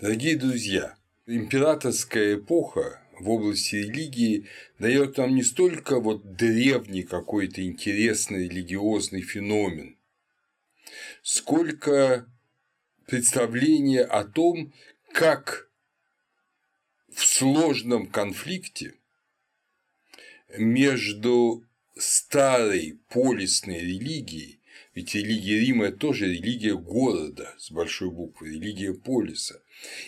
Дорогие друзья, императорская эпоха в области религии дает нам не столько вот древний какой-то интересный религиозный феномен, сколько представление о том, как в сложном конфликте между старой полисной религией, ведь религия Рима – это тоже религия города с большой буквы, религия полиса,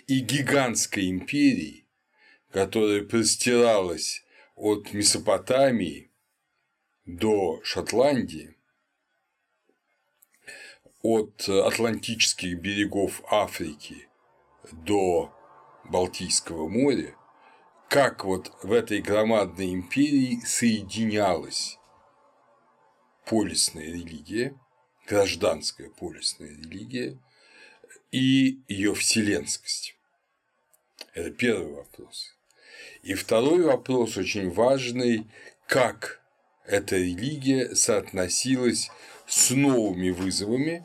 и гигантской империей, которая простиралась от Месопотамии до Шотландии, от Атлантических берегов Африки до Балтийского моря, как вот в этой громадной империи соединялась полисная религия, гражданская полисная религия и ее вселенскость. Это первый вопрос. И второй вопрос очень важный, как эта религия соотносилась с новыми вызовами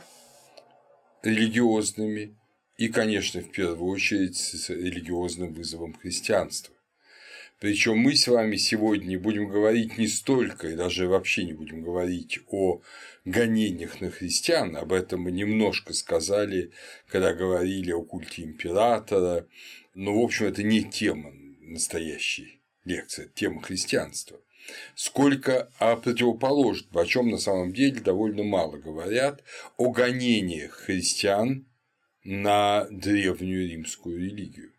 религиозными и, конечно, в первую очередь с религиозным вызовом христианства. Причем мы с вами сегодня будем говорить не столько, и даже вообще не будем говорить о гонениях на христиан, об этом мы немножко сказали, когда говорили о культе императора, но, в общем, это не тема настоящей лекции, это тема христианства. Сколько о противоположном, о чем на самом деле довольно мало говорят, о гонениях христиан на древнюю римскую религию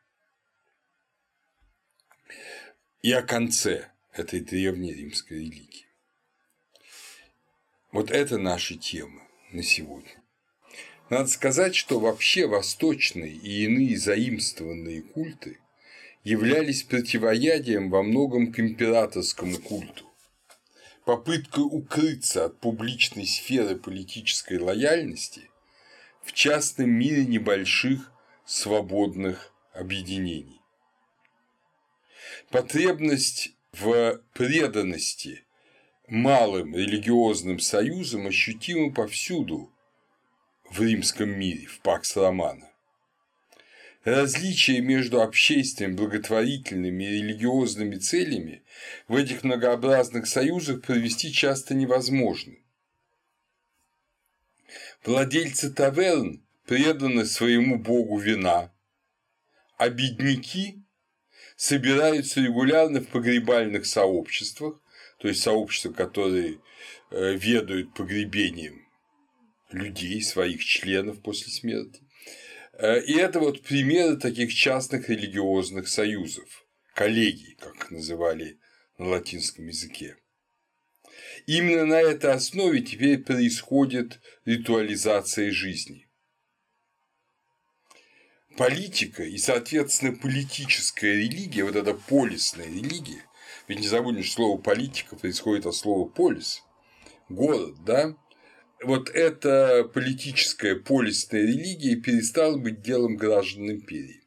и о конце этой древней римской религии. Вот это наши темы на сегодня. Надо сказать, что вообще восточные и иные заимствованные культы являлись противоядием во многом к императорскому культу. Попыткой укрыться от публичной сферы политической лояльности в частном мире небольших свободных объединений. Потребность в преданности малым религиозным союзам ощутима повсюду в римском мире, в Пакс Романа. Различия между общественными, благотворительными и религиозными целями в этих многообразных союзах провести часто невозможно. Владельцы таверн преданы своему богу вина, а бедняки собираются регулярно в погребальных сообществах, то есть сообщества, которые э, ведают погребением людей, своих членов после смерти, Э, и это вот примеры таких частных религиозных союзов, коллегий, как их называли на латинском языке. Именно на этой основе теперь происходит ритуализация жизни. Политика и, соответственно, политическая религия, вот эта полисная религия, ведь не забудем, что слово политика происходит от слова полис, город, да, вот эта политическая полисная религия перестала быть делом граждан империи.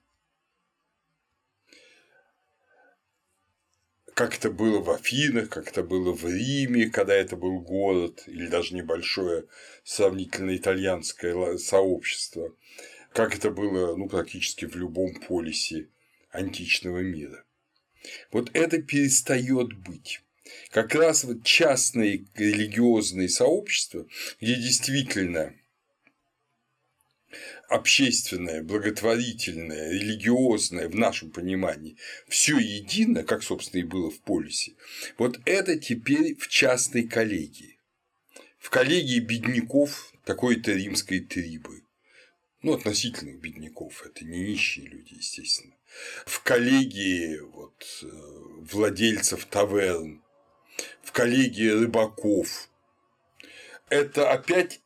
Как это было в Афинах, как это было в Риме, когда это был город или даже небольшое сравнительно итальянское сообщество, как это было ну, практически в любом полисе античного мира. Вот это перестает быть как раз вот частные религиозные сообщества, где действительно общественное, благотворительное, религиозное в нашем понимании все едино, как, собственно, и было в полисе, вот это теперь в частной коллегии. В коллегии бедняков такой-то римской трибы, ну, относительных бедняков, это не нищие люди, естественно, в коллегии вот, э, владельцев таверн, в коллегии рыбаков. Это опять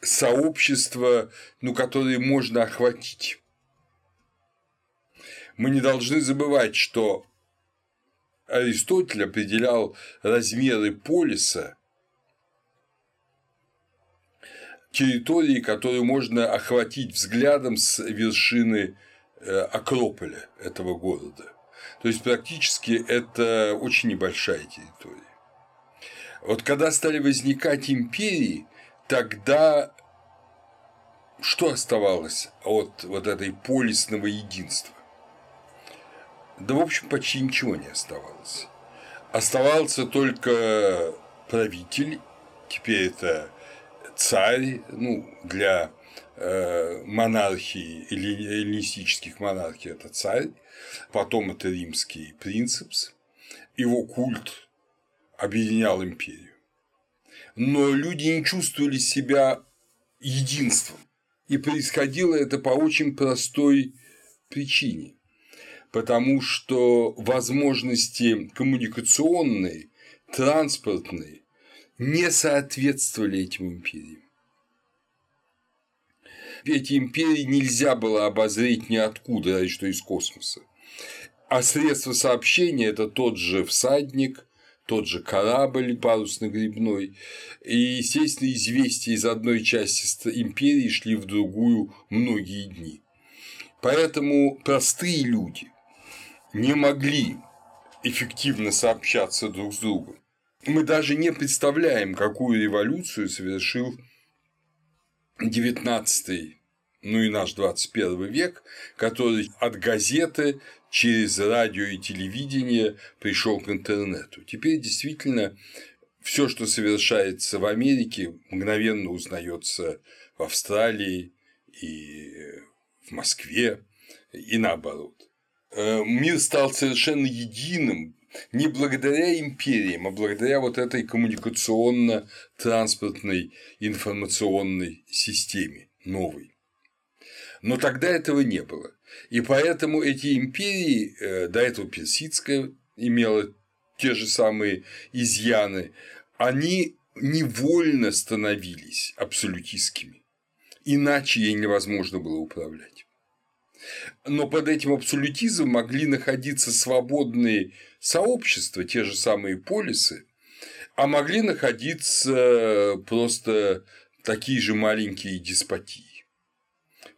сообщество, ну, которое можно охватить. Мы не должны забывать, что Аристотель определял размеры полиса территории, которую можно охватить взглядом с вершины э, Акрополя этого города. То есть практически это очень небольшая территория. Вот когда стали возникать империи, тогда что оставалось от вот этой полисного единства? Да, в общем, почти ничего не оставалось. Оставался только правитель, теперь это царь, ну, для э, монархии или эллинистических монархий это царь, потом это римский принцепс, его культ объединял империю. Но люди не чувствовали себя единством. И происходило это по очень простой причине. Потому что возможности коммуникационные, транспортные не соответствовали этим империям. Эти империи нельзя было обозреть ниоткуда, разве что из космоса. А средства сообщения – это тот же всадник, тот же корабль парусно-гребной, и, естественно, известия из одной части империи шли в другую многие дни. Поэтому простые люди не могли эффективно сообщаться друг с другом. Мы даже не представляем, какую революцию совершил XIX, ну и наш 21 век, который от газеты через радио и телевидение пришел к интернету. Теперь действительно все, что совершается в Америке, мгновенно узнается в Австралии и в Москве и наоборот. Э, мир стал совершенно единым не благодаря империям, а благодаря вот этой коммуникационно-транспортной информационной системе новой. Но тогда этого не было. И поэтому эти империи, э, до этого персидская имела те же самые изъяны, они невольно становились абсолютистскими. Иначе ей невозможно было управлять. Но под этим абсолютизмом могли находиться свободные сообщества, те же самые полисы, а могли находиться просто такие же маленькие деспотии.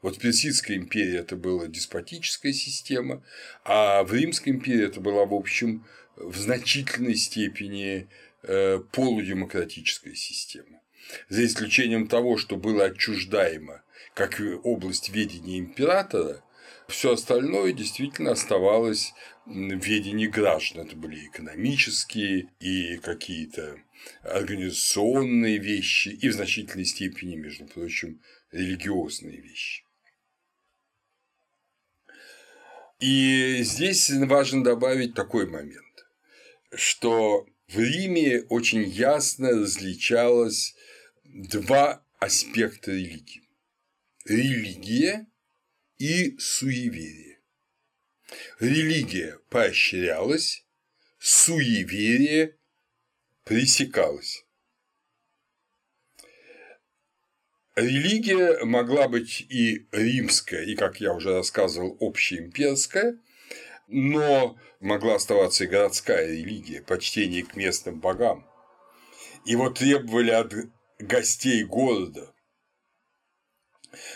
Вот в Персидской империи это была деспотическая система, а в Римской империи это была, в общем, в значительной степени э, полудемократическая система. За исключением того, что было отчуждаемо как область ведения императора, все остальное действительно оставалось в ведении граждан. Это были экономические и какие-то организационные вещи, и в значительной степени, между прочим, религиозные вещи. И здесь важно добавить такой момент, что в Риме очень ясно различалось два аспекта религии. Религия и суеверие. Религия поощрялась, суеверие пресекалось. Религия могла быть и римская, и, как я уже рассказывал, общеимперская, но могла оставаться и городская религия, почтение к местным богам. И вот требовали от гостей города.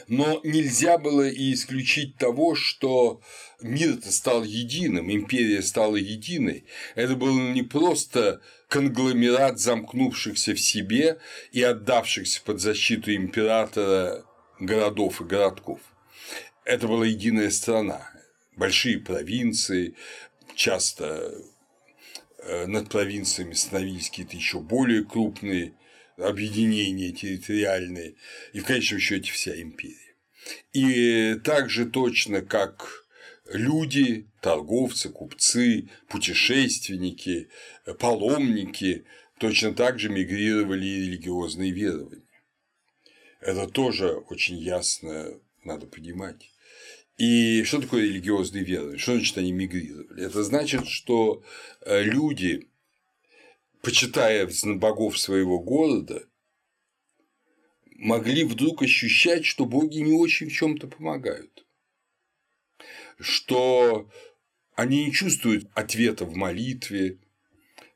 Но нельзя было и исключить того, что мир-то стал единым, империя стала единой. Это было не просто конгломерат замкнувшихся в себе и отдавшихся под защиту императора городов и городков. Это была единая страна, большие провинции, часто э, над провинциями становились какие-то еще более крупные объединения территориальные, и в конечном счете вся империя. И также точно как люди, торговцы, купцы, путешественники, паломники точно так же мигрировали и религиозные верования. Это тоже очень ясно надо понимать. И что такое религиозные верования? Что значит они мигрировали? Это значит, что э, люди, почитая богов своего города, могли вдруг ощущать, что боги не очень в чем-то помогают. Что они не чувствуют ответа в молитве,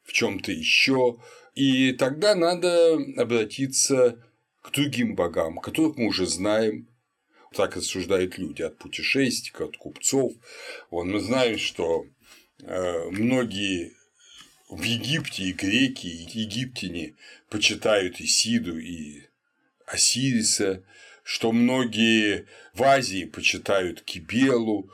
в чем-то еще, и тогда надо обратиться к другим богам, которых мы уже знаем, так рассуждают люди, от путешественников, от купцов. Вон мы знаем, что э, многие в Египте и греки, и египтяне почитают Исиду и Осириса, что многие в Азии почитают Кибелу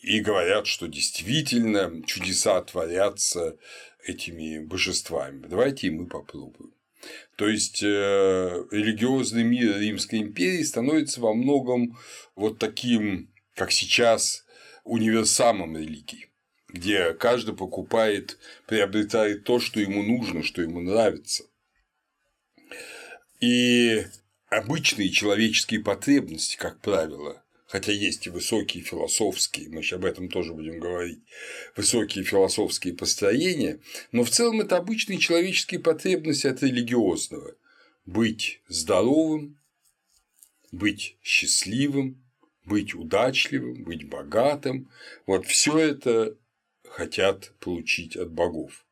и говорят, что действительно чудеса творятся этими божествами. Давайте и мы попробуем. То есть э, религиозный мир Римской империи становится во многом вот таким, как сейчас, универсамом религии, где каждый покупает, приобретает то, что ему нужно, что ему нравится. И обычные человеческие потребности, как правило, хотя есть и высокие философские, мы об этом тоже будем говорить, высокие философские построения, но в целом это обычные человеческие потребности от религиозного – быть здоровым, быть счастливым, быть удачливым, быть богатым. Вот все это хотят получить от богов.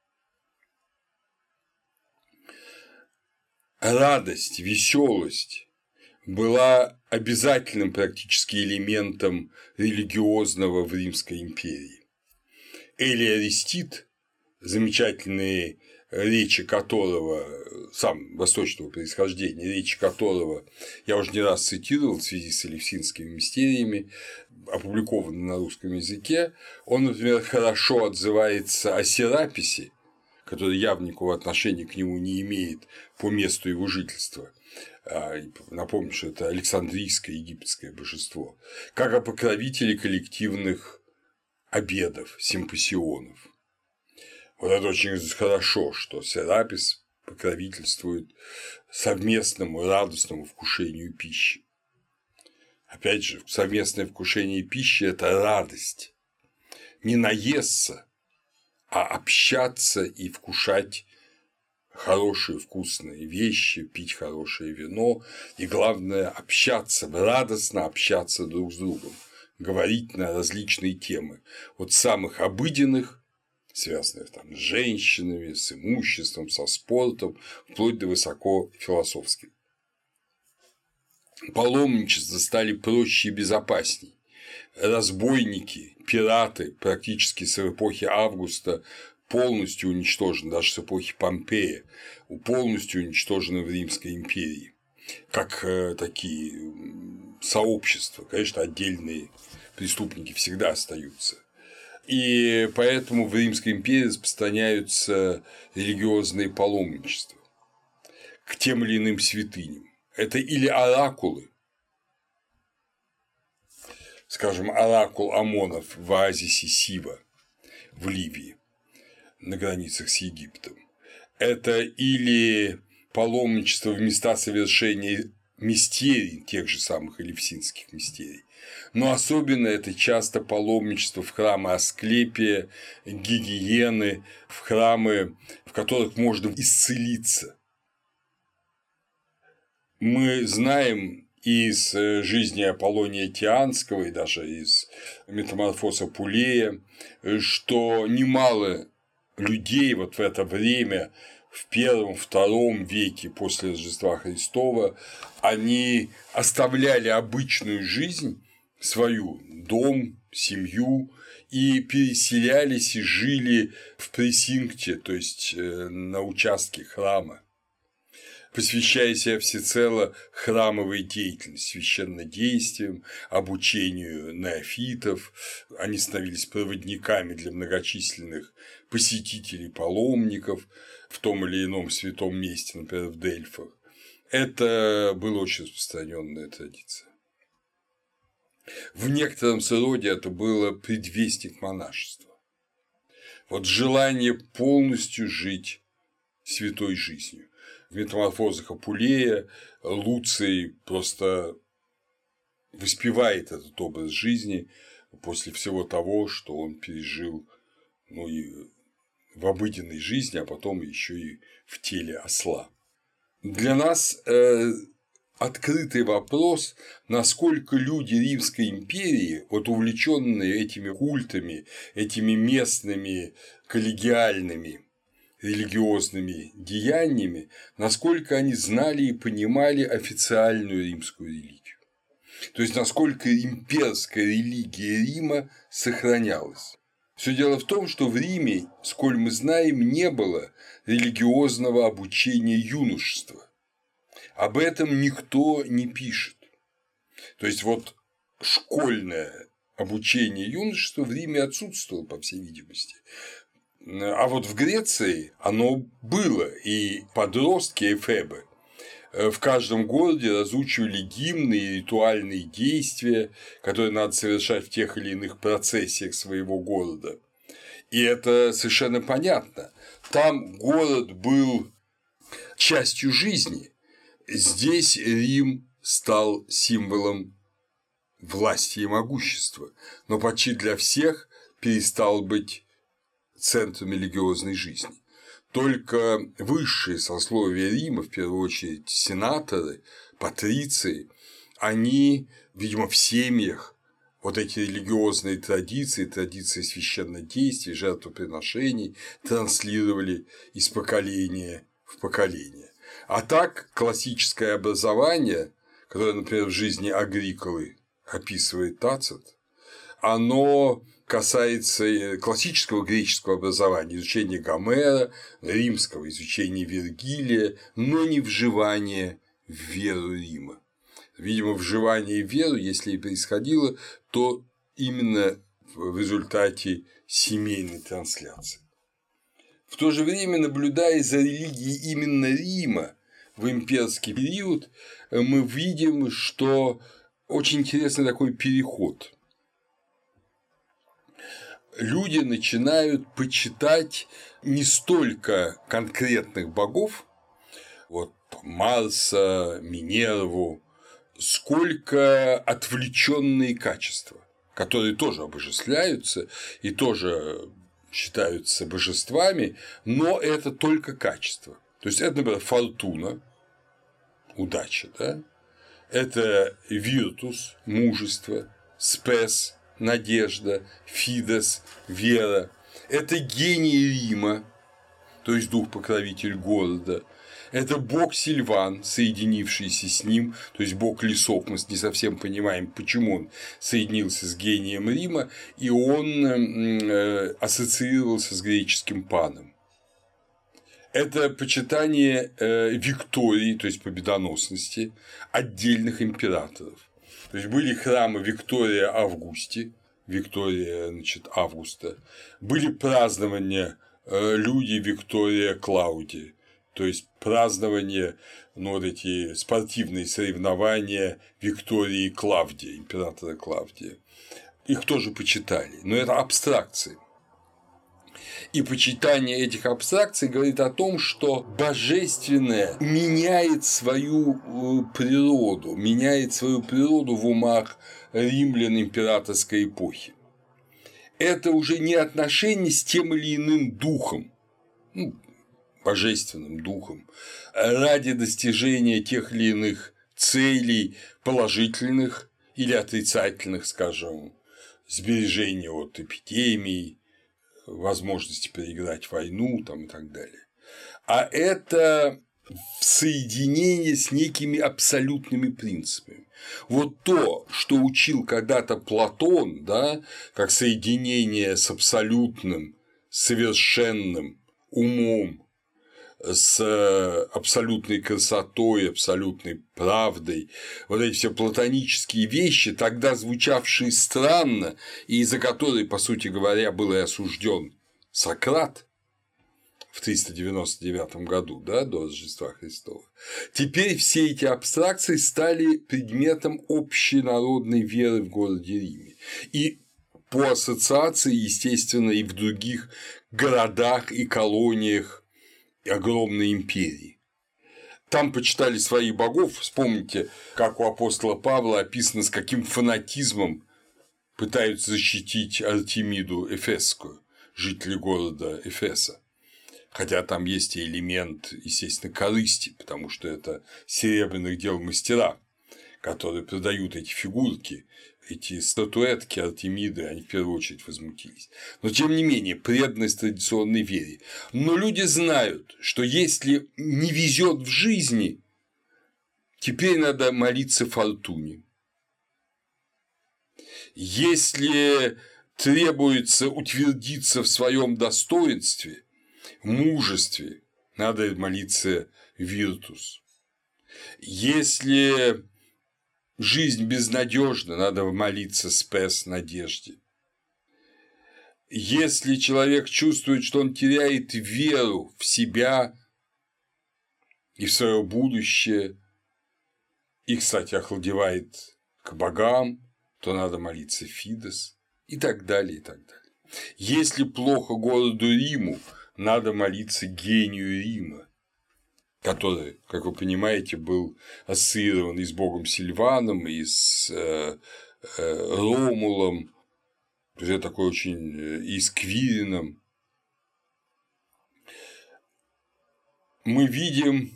радость, веселость была обязательным практически элементом религиозного в Римской империи. Эли Аристид, замечательные речи которого, сам восточного происхождения, речи которого я уже не раз цитировал в связи с элевсинскими мистериями, опубликованы на русском языке, он, например, хорошо отзывается о Сераписе, который явно никакого отношения к нему не имеет по месту его жительства. А, напомню, что это Александрийское египетское божество, как о покровителе коллективных обедов, симпосионов. Вот это очень хорошо, что Серапис покровительствует совместному радостному вкушению пищи. Опять же, совместное вкушение пищи – это радость. Не наесться, а общаться и вкушать хорошие вкусные вещи, пить хорошее вино и, главное, общаться, радостно общаться друг с другом, говорить на различные темы, от самых обыденных, связанных там с женщинами, с имуществом, со спортом, вплоть до высоко философских. Паломничества стали проще и безопасней. Разбойники, пираты практически с эпохи Августа полностью уничтожены, даже с эпохи Помпея, полностью уничтожены в Римской империи, как э, такие сообщества, конечно, отдельные преступники всегда остаются. И поэтому в Римской империи распространяются религиозные паломничества к тем или иным святыням. Это или оракулы, скажем, оракул Амонов в оазисе Сива в Ливии, на границах с Египтом. Это или паломничество в места совершения мистерий, тех же самых элевсинских мистерий. Но особенно это часто паломничество в храмы Асклепия, Гигиены, в храмы, в которых можно исцелиться. Мы знаем из э, жизни Аполлония Тианского и даже из метаморфоза Пулея, что немало людей вот в это время, в первом-втором веке после Рождества Христова, они оставляли обычную жизнь, свою, дом, семью, и переселялись и жили в пресинкте, то есть э, на участке храма посвящая себя всецело храмовой деятельности, священнодействиям, обучению неофитов, они становились проводниками для многочисленных посетителей, паломников в том или ином святом месте, например, в Дельфах. Это была очень распространенная традиция. В некотором роде это было предвестник монашества. Вот желание полностью жить святой жизнью в метаморфозах Апулея Луций просто воспевает этот образ жизни после всего того, что он пережил ну, и в обыденной жизни, а потом еще и в теле осла. Для нас э, открытый вопрос, насколько люди Римской империи, вот увлеченные этими культами, этими местными коллегиальными религиозными деяниями, насколько они знали и понимали официальную римскую религию. То есть, насколько имперская религия Рима сохранялась. Все дело в том, что в Риме, сколь мы знаем, не было религиозного обучения юношества. Об этом никто не пишет. То есть вот школьное обучение юношества в Риме отсутствовало, по всей видимости. А вот в Греции оно было, и подростки Эфебы э, в каждом городе разучивали гимны и ритуальные действия, которые надо совершать в тех или иных процессиях своего города. И это совершенно понятно. Там город был частью жизни. Здесь Рим стал символом власти и могущества, но почти для всех перестал быть центром религиозной жизни. Только высшие сословия Рима, в первую очередь сенаторы, патриции, они, видимо, в семьях вот эти религиозные традиции, традиции священнодействий, жертвоприношений транслировали из поколения в поколение. А так классическое образование, которое, например, в жизни Агриколы описывает Тацит, оно касается классического греческого образования, изучения Гомера, римского изучения Вергилия, но не вживания в веру Рима. Видимо, вживание в веру, если и происходило, то именно в результате семейной трансляции. В то же время, наблюдая за религией именно Рима в имперский период, мы видим, что очень интересный такой переход. Люди начинают почитать не столько конкретных богов, вот Марса, Минерву, сколько отвлеченные качества, которые тоже обожествляются и тоже считаются божествами, но это только качество. То есть это, например, фортуна, удача, да? это виртус, мужество, спес, надежда, фидес, вера, это гений Рима, то есть дух-покровитель города, это бог Сильван, соединившийся с ним, то есть бог лесов, мы не совсем понимаем, почему он соединился с гением Рима, и он э, ассоциировался с греческим паном это почитание э, Виктории, то есть победоносности отдельных императоров. То есть были храмы Виктория Августи, Виктория значит, Августа, были празднования э, люди Виктория Клаудии, то есть празднование, ну, вот эти спортивные соревнования Виктории Клавдия, императора Клавдия. Их тоже почитали, но это абстракции. И почитание этих абстракций говорит о том, что божественное меняет свою э, природу, меняет свою природу в умах римлян императорской эпохи. Это уже не отношение с тем или иным духом, ну, божественным духом, ради достижения тех или иных целей положительных или отрицательных, скажем, сбережения от эпидемий, возможности переиграть войну там, и так далее. А это соединение с некими абсолютными принципами. Вот то, что учил когда-то Платон, да, как соединение с абсолютным, совершенным умом, с абсолютной красотой, абсолютной правдой, вот эти все платонические вещи, тогда звучавшие странно, и из-за которой, по сути говоря, был и осужден Сократ в 399 году, да, до Рождества Христова. Теперь все эти абстракции стали предметом общенародной веры в городе Риме. И по ассоциации, естественно, и в других городах и колониях огромной империи. Там почитали своих богов, вспомните, как у апостола Павла описано, с каким фанатизмом пытаются защитить Артемиду Эфесскую, жители города Эфеса. Хотя там есть и элемент, естественно, корысти, потому что это серебряных дел мастера, которые продают эти фигурки эти статуэтки Артемиды, они в первую очередь возмутились. Но тем не менее, преданность традиционной вере. Но люди знают, что если не везет в жизни, теперь надо молиться фортуне. Если требуется утвердиться в своем достоинстве, мужестве, надо молиться виртус. Если жизнь безнадежна, надо молиться спес надежде. Если человек чувствует, что он теряет веру в себя и в свое будущее, и, кстати, охладевает к богам, то надо молиться Фидес и так далее, и так далее. Если плохо городу Риму, надо молиться гению Рима, который, как вы понимаете, был ассоциирован и с богом Сильваном, и с э, э, Ромулом, это такой очень э, и с Квирином. Мы видим,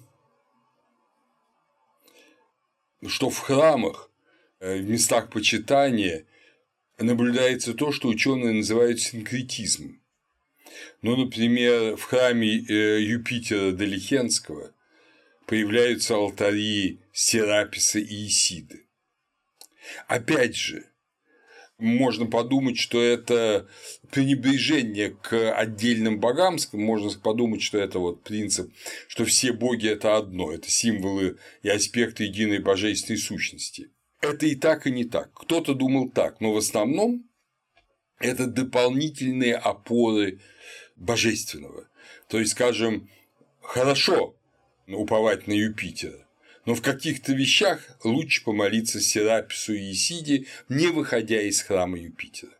что в храмах, э, в местах почитания наблюдается то, что ученые называют синкретизмом. Ну, например, в храме э, Юпитера Далихенского появляются алтари Сераписа и Исиды. Опять же, можно подумать, что это пренебрежение к отдельным богам, можно подумать, что это вот принцип, что все боги – это одно, это символы и аспекты единой божественной сущности. Это и так, и не так. Кто-то думал так, но в основном это дополнительные опоры божественного. То есть, скажем, хорошо уповать на Юпитера, но в каких-то вещах лучше помолиться Серапису и Исиде, не выходя из храма Юпитера.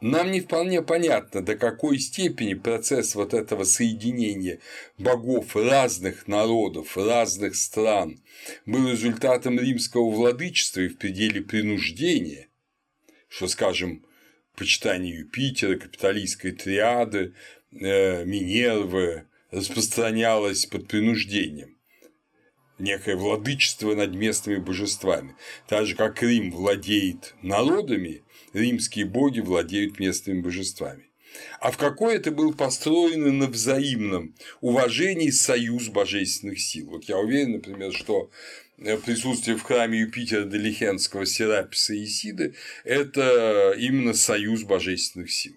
Нам не вполне понятно, до какой степени процесс вот этого соединения богов разных народов, разных стран был результатом римского владычества и в пределе принуждения, что, скажем, почитание Юпитера, капиталистской триады, Минервы распространялось под принуждением некое владычество над местными божествами. Так же, как Рим владеет народами, римские боги владеют местными божествами. А в какой это был построен на взаимном уважении союз божественных сил. Вот я уверен, например, что э, присутствие в храме Юпитера Делихенского Сераписа и Исиды – это именно союз божественных сил.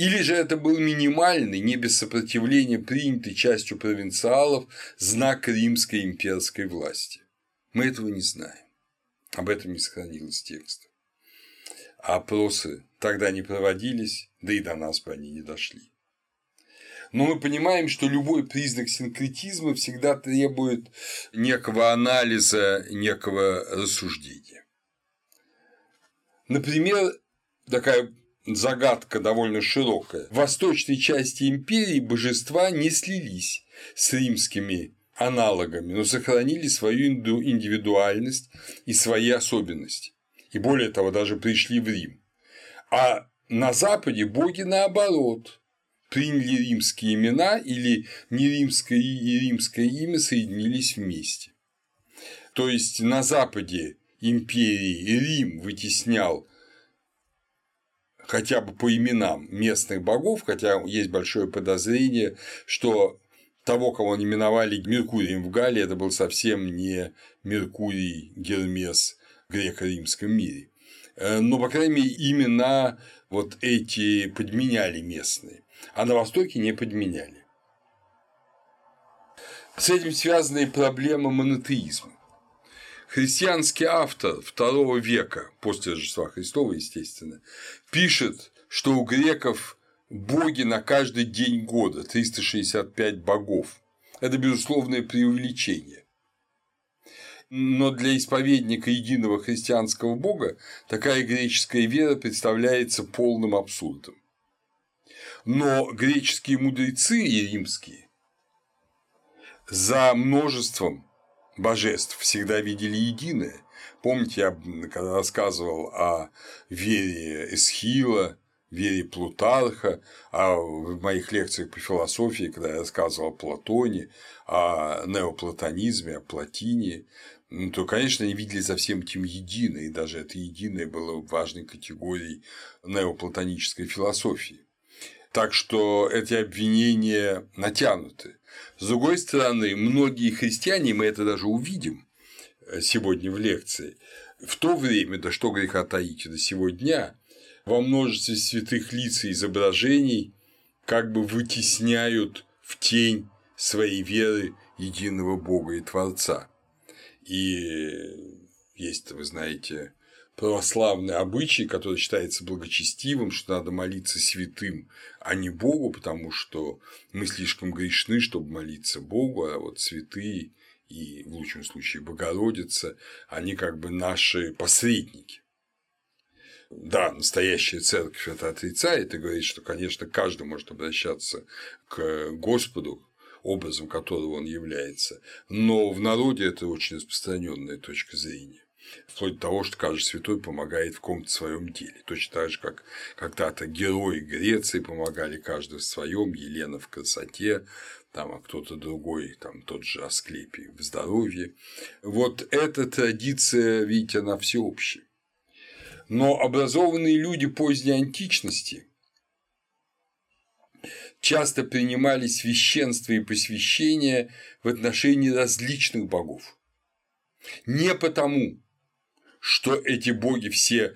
Или же это был минимальный, не без сопротивления принятый частью провинциалов знак римской имперской власти. Мы этого не знаем. Об этом не сохранилось текста. Опросы тогда не проводились, да и до нас бы они не дошли. Но мы понимаем, что любой признак синкретизма всегда требует некого анализа, некого рассуждения. Например, такая загадка довольно широкая. В восточной части империи божества не слились с римскими аналогами, но сохранили свою индивидуальность и свои особенности. И более того, даже пришли в Рим. А на Западе боги наоборот приняли римские имена или не римское и римское имя соединились вместе. То есть на Западе империи Рим вытеснял хотя бы по именам местных богов, хотя есть большое подозрение, что того, кого они именовали Меркурием в Галлии, это был совсем не Меркурий Гермес в греко-римском мире. Э, но, по крайней мере, имена вот эти подменяли местные, а на Востоке не подменяли. С этим связаны проблемы монотеизма. Христианский автор II века, после Рождества Христова, естественно, пишет, что у греков боги на каждый день года, 365 богов. Это безусловное преувеличение. Но для исповедника единого христианского бога такая греческая вера представляется полным абсурдом. Но греческие мудрецы и римские за множеством божеств всегда видели единое. Помните, я когда рассказывал о вере Эсхила, вере Плутарха, а в моих лекциях по философии, когда я рассказывал о Платоне, о неоплатонизме, о Платине, ну, то, конечно, они видели за всем этим единое, и даже это единое было важной категорией неоплатонической философии. Так что эти обвинения натянуты. С другой стороны, многие христиане, мы это даже увидим э, сегодня в лекции, в то время, да что греха таить, до сегодня, во множестве святых лиц и изображений как бы вытесняют в тень своей веры единого Бога и Творца. И есть, вы знаете, православный обычай, который считается благочестивым, что надо молиться святым, а не Богу, потому что мы слишком грешны, чтобы молиться Богу, а вот святые и в лучшем случае Богородица, они как бы наши посредники. Да, настоящая церковь это отрицает и говорит, что, конечно, каждый может обращаться к Господу, образом которого он является, но в народе это очень распространенная точка зрения вплоть до того, что каждый святой помогает в каком-то своем деле. Точно так же, как когда-то герои Греции помогали каждый в своем, Елена в красоте, там, а кто-то другой, там тот же Асклепий в здоровье. Вот эта традиция, видите, она всеобщая. Но образованные люди поздней античности часто принимали священство и посвящение в отношении различных богов. Не потому, что эти боги все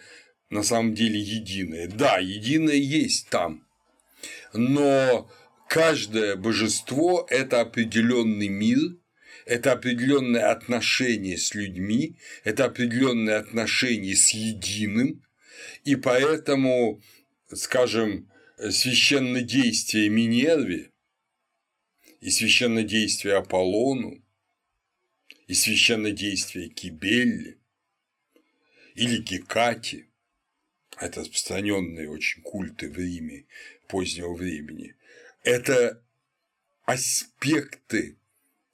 на самом деле единые. Да, единое есть там, но каждое божество – это определенный мир, это определенное отношение с людьми, это определенное отношение с единым, и поэтому, скажем, священное действие Минерве и священное действие Аполлону и священное действие Кибелли или Гекате, это распространенные очень культы в Риме позднего времени, это аспекты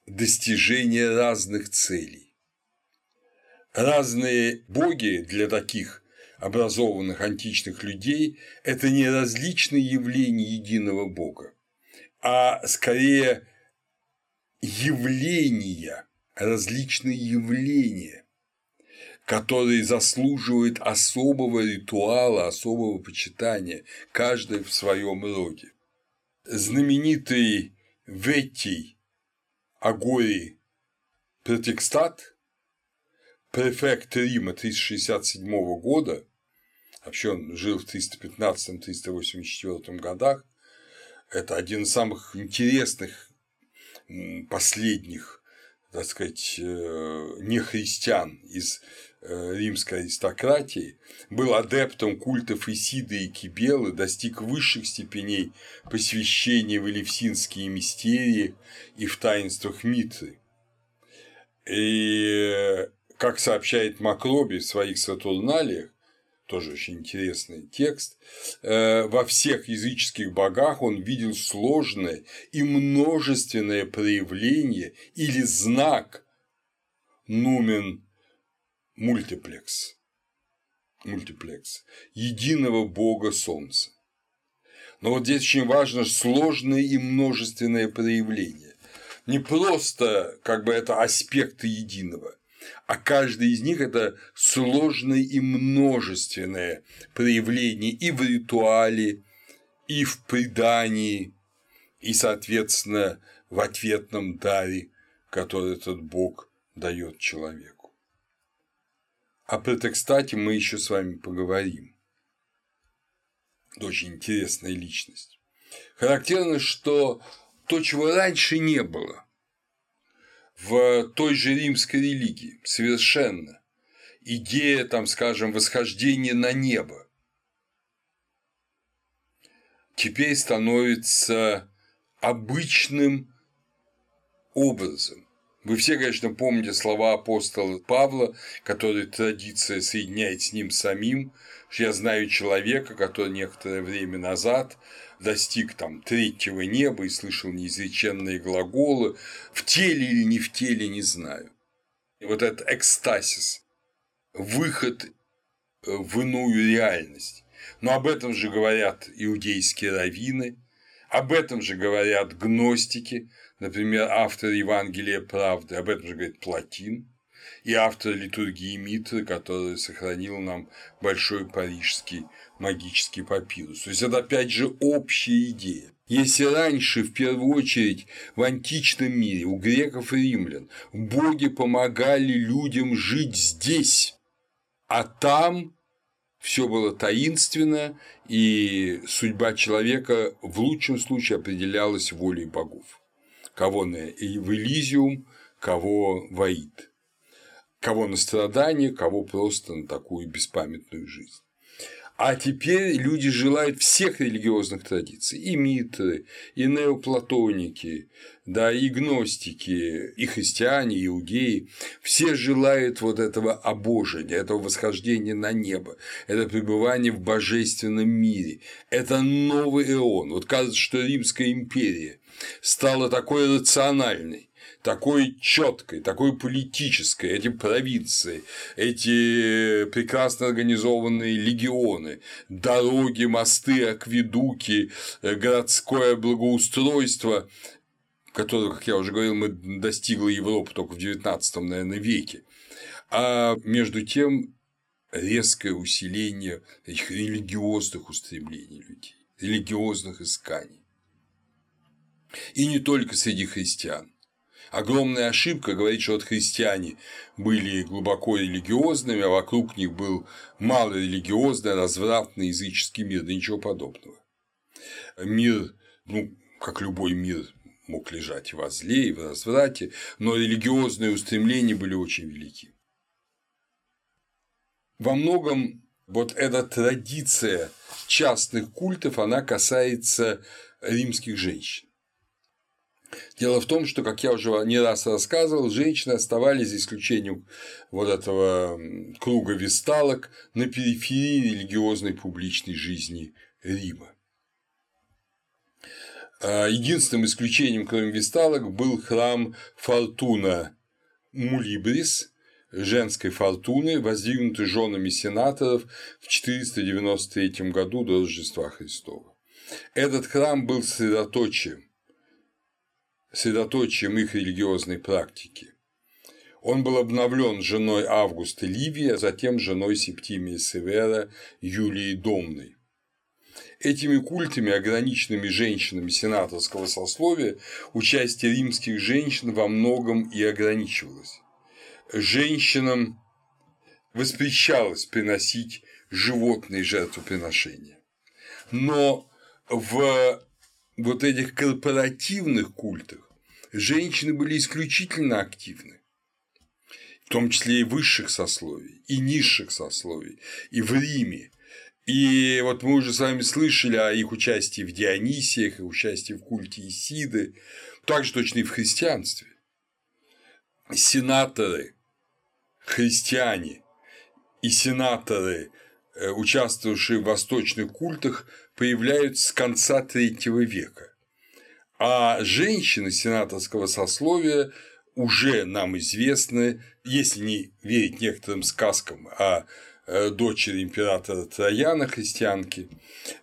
достижения разных целей. Разные боги для таких образованных античных людей – это не различные явления единого бога, а скорее явления, различные явления, которые заслуживают особого ритуала, особого почитания, каждый в своем роде. Знаменитый Ветий Агорий Протекстат, префект Рима 367 года, вообще он жил в 315-384 годах, это один из самых интересных последних, так сказать, э, нехристиан из римской аристократии, был адептом культов Исиды и Кибелы, достиг высших степеней посвящения в элевсинские мистерии и в таинствах Митры. И, как сообщает Макроби в своих Сатурналиях, тоже очень интересный текст, э, во всех языческих богах он видел сложное и множественное проявление или знак нумен мультиплекс, мультиплекс единого бога Солнца. Но вот здесь очень важно сложное и множественное проявление. Не просто как бы это аспекты единого, а каждый из них это сложное и множественное проявление и в ритуале, и в предании, и, соответственно, в ответном даре, который этот Бог дает человеку. О протекстате мы еще с вами поговорим. Это очень интересная личность. Характерно, что то, чего раньше не было в той же римской религии, совершенно. Идея, там, скажем, восхождения на небо теперь становится обычным образом вы все, конечно, помните слова апостола Павла, который традиция соединяет с ним самим, я знаю человека, который некоторое время назад достиг там третьего неба и слышал неизреченные глаголы, в теле или не в теле, не знаю. И вот этот экстасис, выход в иную реальность. Но об этом же говорят иудейские раввины, об этом же говорят гностики, например, автор Евангелия правды, об этом же говорит Платин, и автор литургии Митры, который сохранил нам большой парижский магический папирус. То есть это опять же общая идея. Если раньше, в первую очередь, в античном мире у греков и римлян боги помогали людям жить здесь, а там все было таинственно, и судьба человека в лучшем случае определялась волей богов кого на в Элизиум, кого в Аид, кого на страдание, кого просто на такую беспамятную жизнь. А теперь люди желают всех религиозных традиций, и митры, и неоплатоники, да, и гностики, и христиане, и иудеи, все желают вот этого обожения, этого восхождения на небо, это пребывание в божественном мире, это новый эон. Вот кажется, что Римская империя стала такой рациональной, такой четкой, такой политической, эти провинции, эти прекрасно организованные легионы, дороги, мосты, акведуки, э, городское благоустройство, которое, как я уже говорил, мы достигла Европа только в XIX, наверное, веке. А между тем резкое усиление этих религиозных устремлений людей, религиозных исканий. И не только среди христиан огромная ошибка говорить, что вот христиане были глубоко религиозными, а вокруг них был малорелигиозный, развратный языческий мир, да ничего подобного. Мир, ну, как любой мир, мог лежать во зле и в разврате, но религиозные устремления были очень велики. Во многом вот эта традиция частных культов, она касается римских женщин. Дело в том, что, как я уже не раз рассказывал, женщины оставались, за исключением вот этого круга висталок, на периферии религиозной публичной жизни Рима. А единственным исключением, кроме висталок, был храм Фортуна Мулибрис, женской фортуны, воздвигнутый женами сенаторов в 493 году до Рождества Христова. Этот храм был сосредоточием средоточием их религиозной практики. Он был обновлен женой Августа Ливия, затем женой Септимии Севера Юлии Домной. Этими культами, ограниченными женщинами сенаторского сословия, участие римских женщин во многом и ограничивалось. Женщинам воспрещалось приносить животные жертвоприношения. Но в вот этих корпоративных культах женщины были исключительно активны, в том числе и высших сословий, и низших сословий, и в Риме. И вот мы уже с вами слышали о их участии в Дионисиях, и участии в культе Исиды, также точно и в христианстве. Сенаторы, христиане и сенаторы, э, участвовавшие в восточных культах, появляются с конца третьего века. А женщины сенаторского сословия уже нам известны, если не верить некоторым сказкам о э, дочери императора Трояна, христианки,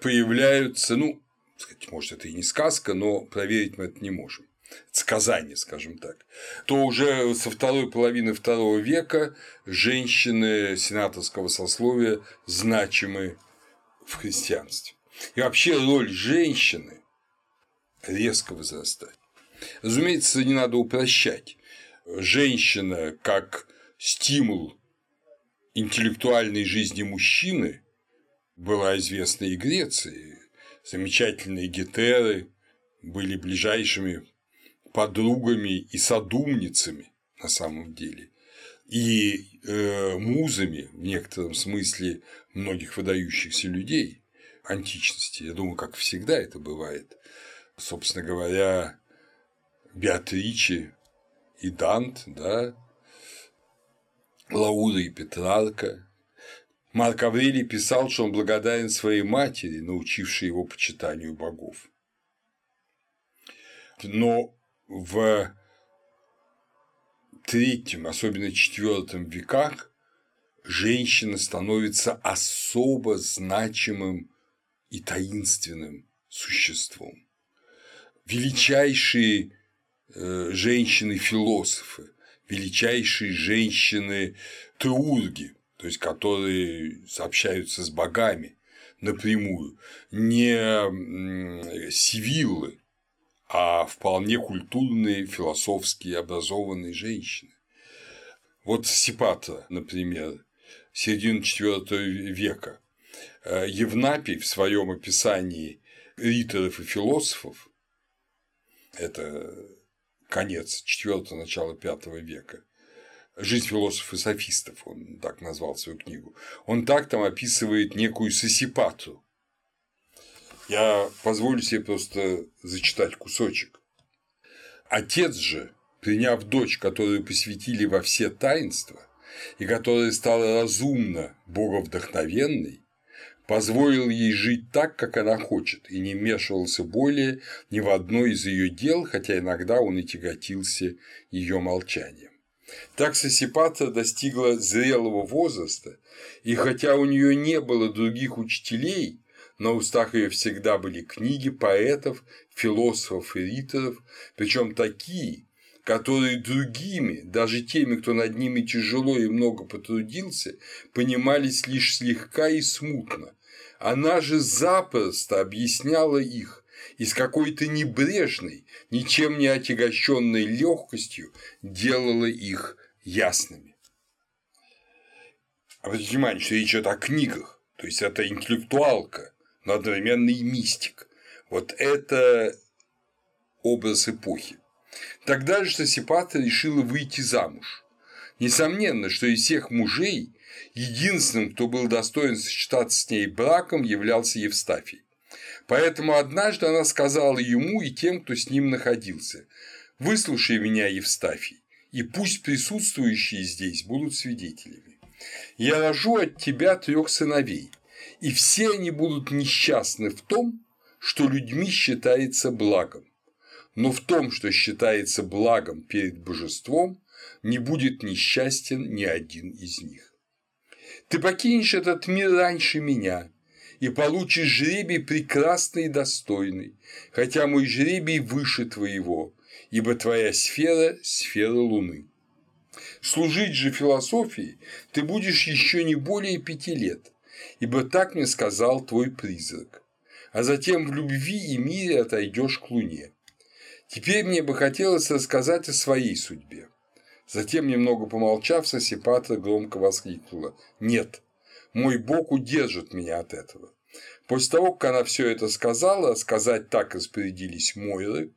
появляются, ну, сказать, может, это и не сказка, но проверить мы это не можем сказание, скажем так, то уже со второй половины второго века женщины сенаторского сословия значимы в христианстве. И вообще роль женщины резко возрастает. Разумеется, не надо упрощать. Женщина как стимул интеллектуальной жизни мужчины была известна и Греции. Замечательные гетеры были ближайшими подругами и садумницами на самом деле, и э, музами в некотором смысле многих выдающихся людей античности. Я думаю, как всегда это бывает. Собственно говоря, Беатриче и Дант, да, Лаура и Петрарка. Марк Аврелий писал, что он благодарен своей матери, научившей его почитанию богов. Но в третьем, особенно четвертом веках женщина становится особо значимым и таинственным существом. Величайшие э, женщины-философы, величайшие женщины-теурги, то есть которые сообщаются с богами напрямую, не сивиллы, а вполне культурные, философские, образованные женщины. Вот Сипата, например, середины IV века, Евнапий в своем описании риторов и философов, это конец IV – начало V века. «Жизнь философов и софистов», он так назвал свою книгу. Он так там описывает некую сосипату. Я позволю себе просто зачитать кусочек. Отец же, приняв дочь, которую посвятили во все таинства, и которая стала разумно боговдохновенной, позволил ей жить так, как она хочет, и не вмешивался более ни в одно из ее дел, хотя иногда он и тяготился ее молчанием. Так Сосипата достигла зрелого возраста, и хотя у нее не было других учителей, на устах ее всегда были книги поэтов, философов и риторов, причем такие, которые другими, даже теми, кто над ними тяжело и много потрудился, понимались лишь слегка и смутно. Она же запросто объясняла их и с какой-то небрежной, ничем не отягощенной легкостью делала их ясными. Обратите внимание, что речь идет о книгах, то есть это интеллектуалка, но одновременно и мистик. Вот это образ эпохи. Тогда же Сосипата решила выйти замуж. Несомненно, что из всех мужей единственным, кто был достоин сочетаться с ней браком, являлся Евстафий. Поэтому однажды она сказала ему и тем, кто с ним находился, «Выслушай меня, Евстафий, и пусть присутствующие здесь будут свидетелями. Я рожу от тебя трех сыновей, и все они будут несчастны в том, что людьми считается благом но в том, что считается благом перед божеством, не будет несчастен ни один из них. Ты покинешь этот мир раньше меня и получишь жребий прекрасный и достойный, хотя мой жребий выше твоего, ибо твоя сфера – сфера Луны. Служить же философии ты будешь еще не более пяти лет, ибо так мне сказал твой призрак, а затем в любви и мире отойдешь к Луне. Теперь мне бы хотелось рассказать о своей судьбе. Затем, немного помолчав, Сосипатра громко воскликнула «Нет, мой Бог удержит меня от этого». После того, как она все это сказала, сказать так распорядились Мойры,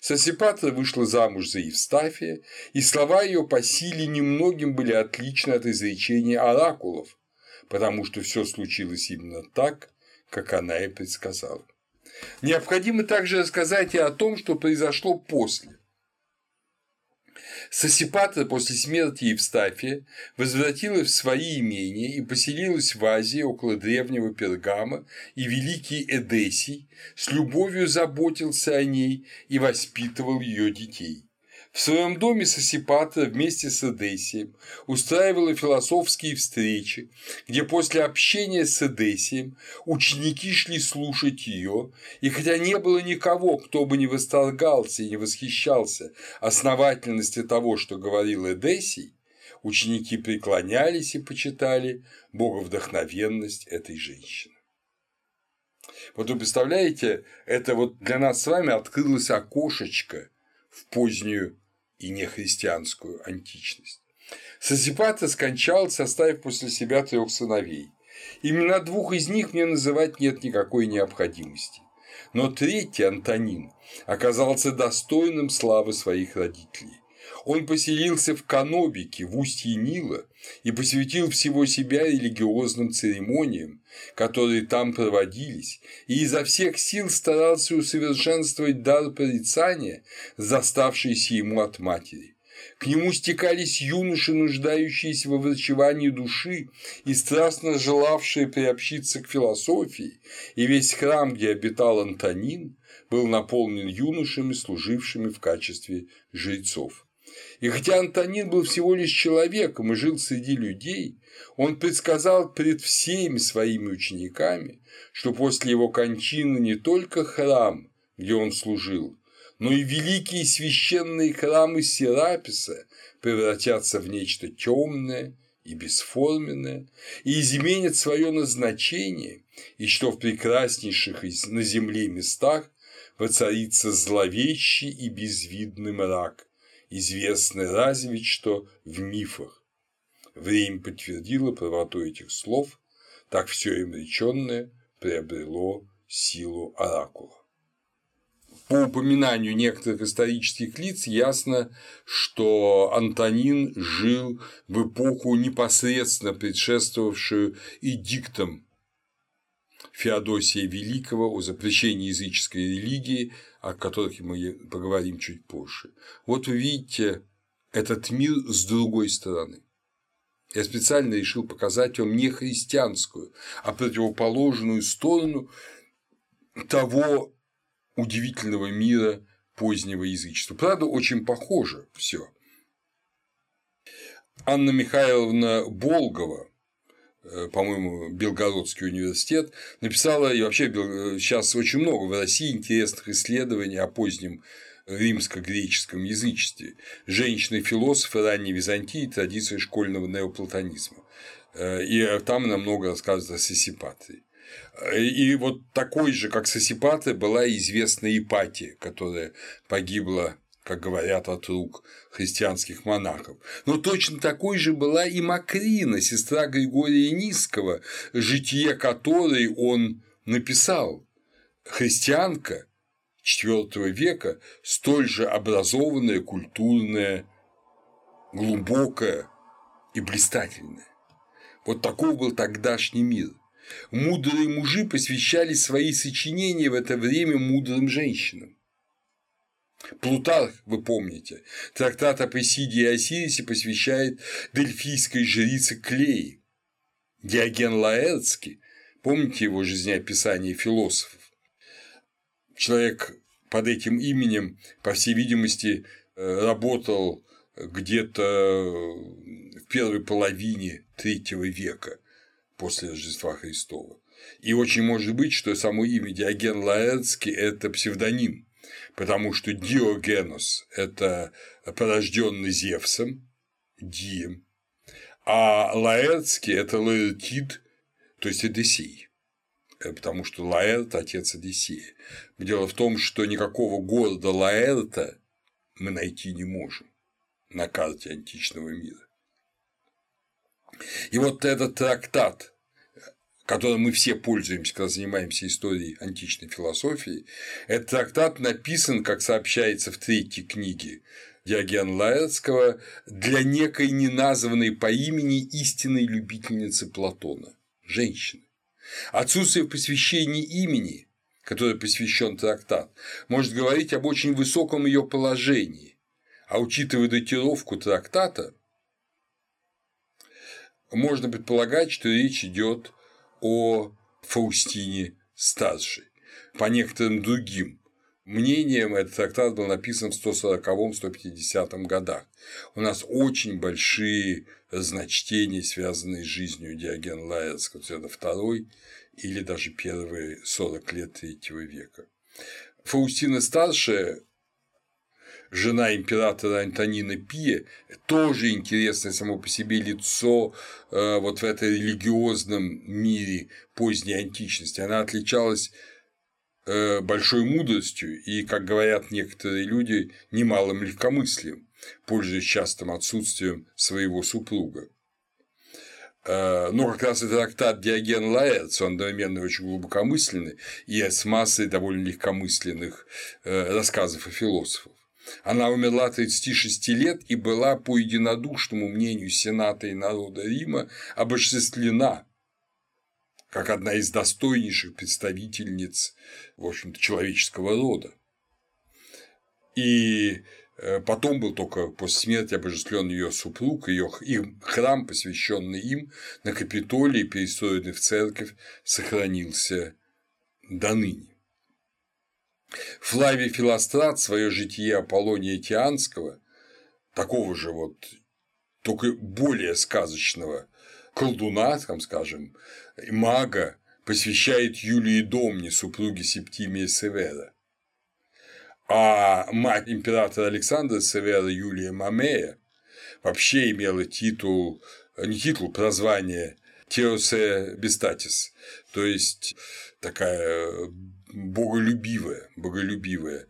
Сосипатра вышла замуж за Евстафия, и слова ее по силе немногим были отличны от изречения оракулов, потому что все случилось именно так, как она и предсказала. Необходимо также рассказать и о том, что произошло после. Сосипатра после смерти Евстафия возвратилась в свои имения и поселилась в Азии около древнего Пергама, и великий Эдесий с любовью заботился о ней и воспитывал ее детей. В своем доме Сосипатра вместе с Эдесием устраивала философские встречи, где после общения с Эдесием ученики шли слушать ее, и хотя не было никого, кто бы не восторгался и не восхищался основательности того, что говорил Эдесий, ученики преклонялись и почитали боговдохновенность этой женщины. Вот вы представляете, это вот для нас с вами открылось окошечко в позднюю и нехристианскую античность. Сосипата скончался, оставив после себя трех сыновей. Имена двух из них мне называть нет никакой необходимости. Но третий, Антонин, оказался достойным славы своих родителей. Он поселился в Канобике, в устье Нила, и посвятил всего себя религиозным церемониям, которые там проводились, и изо всех сил старался усовершенствовать дар порицания, заставшийся ему от матери. К нему стекались юноши, нуждающиеся во врачевании души и страстно желавшие приобщиться к философии, и весь храм, где обитал Антонин, был наполнен юношами, служившими в качестве жрецов. И хотя Антонин был всего лишь человеком и жил среди людей, он предсказал пред всеми своими учениками, что после его кончины не только храм, где он служил, но и великие священные храмы Сераписа превратятся в нечто темное и бесформенное, и изменят свое назначение, и что в прекраснейших на земле местах воцарится зловещий и безвидный мрак, известны разве что в мифах. Время подтвердило правоту этих слов, так все им реченное приобрело силу оракула. по упоминанию некоторых исторических лиц ясно, что Антонин жил в эпоху, непосредственно предшествовавшую эдиктам Феодосия Великого о запрещении языческой религии, о которых мы поговорим чуть позже. Вот вы видите этот мир с другой стороны. Я специально решил показать вам не христианскую, а противоположную сторону того удивительного мира позднего язычества. Правда, очень похоже все. Анна Михайловна Болгова, по-моему, Белгородский университет, написала, и вообще сейчас очень много в России интересных исследований о позднем римско-греческом язычестве, женщины-философы ранней Византии, традиции школьного неоплатонизма. Э, и там нам много о Сесипатрии. И вот такой же, как Сосипаты, была известна Ипатия, которая погибла как говорят, от рук христианских монахов. Но точно такой же была и Макрина, сестра Григория Низкого, житие которой он написал. Христианка IV века, столь же образованная, культурная, глубокая и блистательная. Вот таков был тогдашний мир. Мудрые мужи посвящали свои сочинения в это время мудрым женщинам. Плутарх, вы помните, трактат о Песиде и Осирисе посвящает дельфийской жрице Клеи. Диоген Лаэртский, помните его жизнеописание философов? Человек под этим именем, по всей видимости, э, работал где-то в первой половине третьего века после Рождества Христова. И очень может быть, что само имя Диоген Лаэртский – это псевдоним, потому что Диогенос – это порожденный Зевсом, Дием, а Лаэртский – это Лаэртид, то есть Одиссей э, потому что Лаэрт – отец Одиссея. Дело в том, что никакого города Лаэрта мы найти не можем на карте античного мира. И вот этот трактат которым мы все пользуемся, когда занимаемся историей античной философии, этот трактат написан, как сообщается в третьей книге Диогена Лаэртского, для некой неназванной по имени истинной любительницы Платона – женщины. Отсутствие посвящения имени, которое посвящен трактат, может говорить об очень высоком ее положении, а учитывая датировку трактата, можно предполагать, что речь идет о Фаустине старшей. По некоторым другим мнениям этот трактат был написан в 140-150 годах. У нас очень большие разночтения, связанные с жизнью Диогена Лаэртского, это второй или даже первые 40 лет третьего века. Фаустина старшая жена императора Антонина Пия, тоже интересное само по себе лицо э, вот в этой религиозном мире поздней античности. Она отличалась э, большой мудростью и, как говорят некоторые люди, немалым легкомыслием, пользуясь частым отсутствием своего супруга. Э, но как раз этот трактат Диоген Лаэрц, он одновременно очень глубокомысленный и с массой довольно легкомысленных рассказов о философах. Она умерла 36 лет и была, по единодушному мнению Сената и народа Рима, обожествлена как одна из достойнейших представительниц, в общем-то, человеческого рода. И э, потом был только после смерти обожествлен ее супруг, ее храм, посвященный им, на Капитолии, перестроенный в церковь, сохранился до ныне. Флавий Филострат свое житие Аполлония Тианского, такого же вот, только более сказочного колдуна, там, скажем, мага, посвящает Юлии Домне, супруге Септимия Севера. А мать императора Александра Севера Юлия Мамея вообще имела титул, не титул, прозвание Теосе Бестатис, то есть такая боголюбивая, боголюбивая.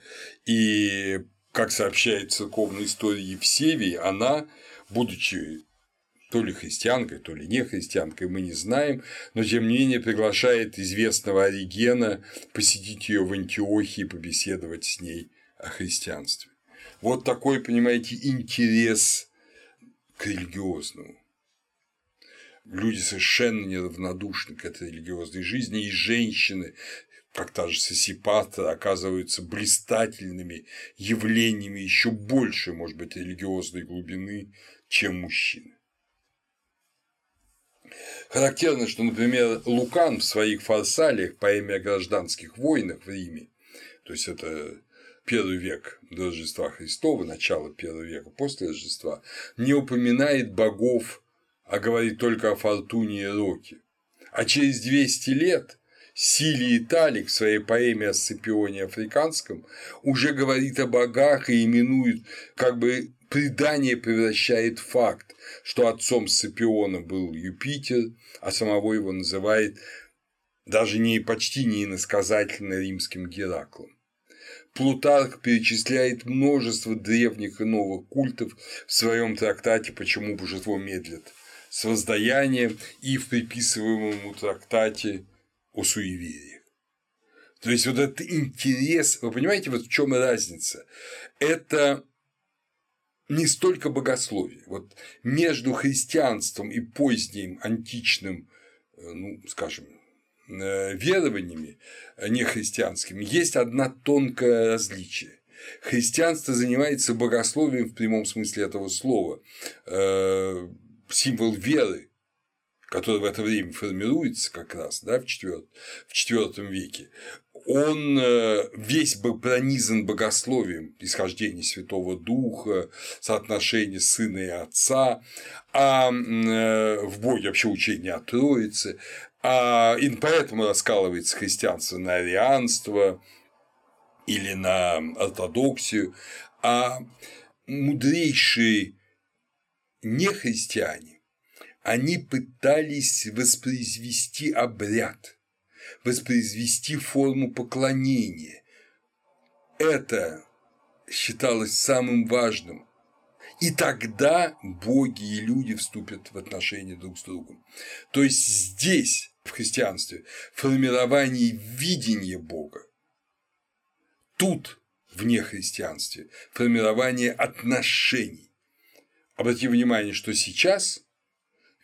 И, как сообщает церковная история Евсевий, она, будучи то ли христианкой, то ли не христианкой, мы не знаем, но тем не менее приглашает известного Оригена посетить ее в Антиохии и побеседовать с ней о христианстве. Вот такой, понимаете, интерес к религиозному. Люди совершенно неравнодушны к этой религиозной жизни, и женщины, как та же Сосипата, оказываются блистательными явлениями еще больше, может быть, религиозной глубины, чем мужчины. Характерно, что, например, Лукан в своих фарсалиях поэме о гражданских войнах в Риме, то есть это первый век до Рождества Христова, начало первого века после Рождества, не упоминает богов, а говорит только о Фортуне и Роке. А через 200 лет Силий Италик в своей поэме о Сципионе Африканском уже говорит о богах и именует, как бы предание превращает факт, что отцом Сципиона был Юпитер, а самого его называет даже не почти не иносказательно римским Гераклом. Плутарх перечисляет множество древних и новых культов в своем трактате «Почему божество медлит» с воздаянием и в приписываемом трактате о суевериях. То есть вот этот интерес, вы понимаете, вот в чем разница? Это не столько богословие. Вот между христианством и поздним античным, э, ну, скажем, э, верованиями нехристианскими есть одна тонкое различие. Христианство занимается богословием в прямом смысле этого слова. Э, символ веры который в это время формируется как раз да, в, IV, в IV веке, он э, весь был пронизан богословием исхождения Святого Духа, соотношения сына и отца, а э, в Боге вообще учение о Троице, а и поэтому раскалывается христианство на арианство или на ортодоксию, а мудрейшие нехристиане они пытались воспроизвести обряд, воспроизвести форму поклонения. Это считалось самым важным. И тогда боги и люди вступят в отношения друг с другом. То есть здесь, в христианстве, формирование видения Бога. Тут, в нехристианстве, формирование отношений. Обратите внимание, что сейчас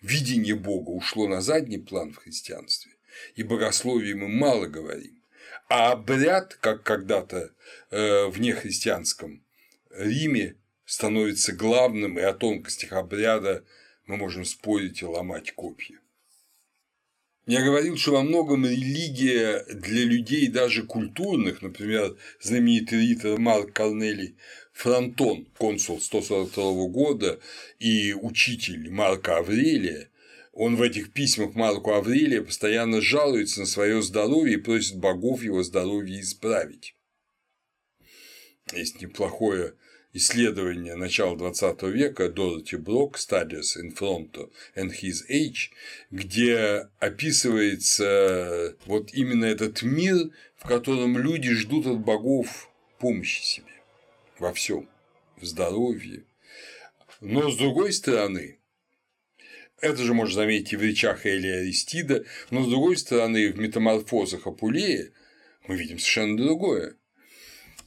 видение Бога ушло на задний план в христианстве, и богословии мы мало говорим, а обряд, как когда-то э, в нехристианском Риме, становится главным, и о тонкостях обряда мы можем спорить и ломать копья. Я говорил, что во многом религия для людей даже культурных, например, знаменитый ритор Марк Корнелий Фронтон, консул 142 года и учитель Марка Аврелия, он в этих письмах Марку Аврелия постоянно жалуется на свое здоровье и просит богов его здоровье исправить. Есть неплохое исследование начала XX века Дороти Брок «Studies in Fronto and His Age», где описывается вот именно этот мир, в котором люди ждут от богов помощи себе во всем, в здоровье. Но с другой стороны, это же можно заметить и в речах Элия Аристида, но с другой стороны, в метаморфозах Апулея мы видим совершенно другое.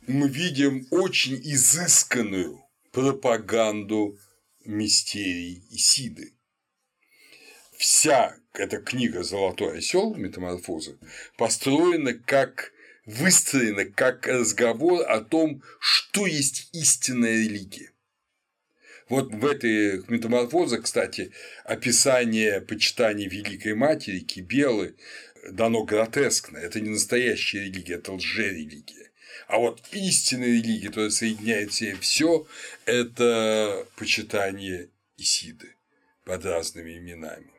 Мы видим очень изысканную пропаганду мистерий Исиды. Вся эта книга «Золотой осел» метаморфоза построена как выстроена как разговор о том, что есть истинная религия. Вот в этой метаморфозе, кстати, описание почитания Великой Матери Кибелы дано гротескно. Это не настоящая религия, это лжерелигия. А вот истинная религия, которая соединяет все все, это почитание Исиды под разными именами.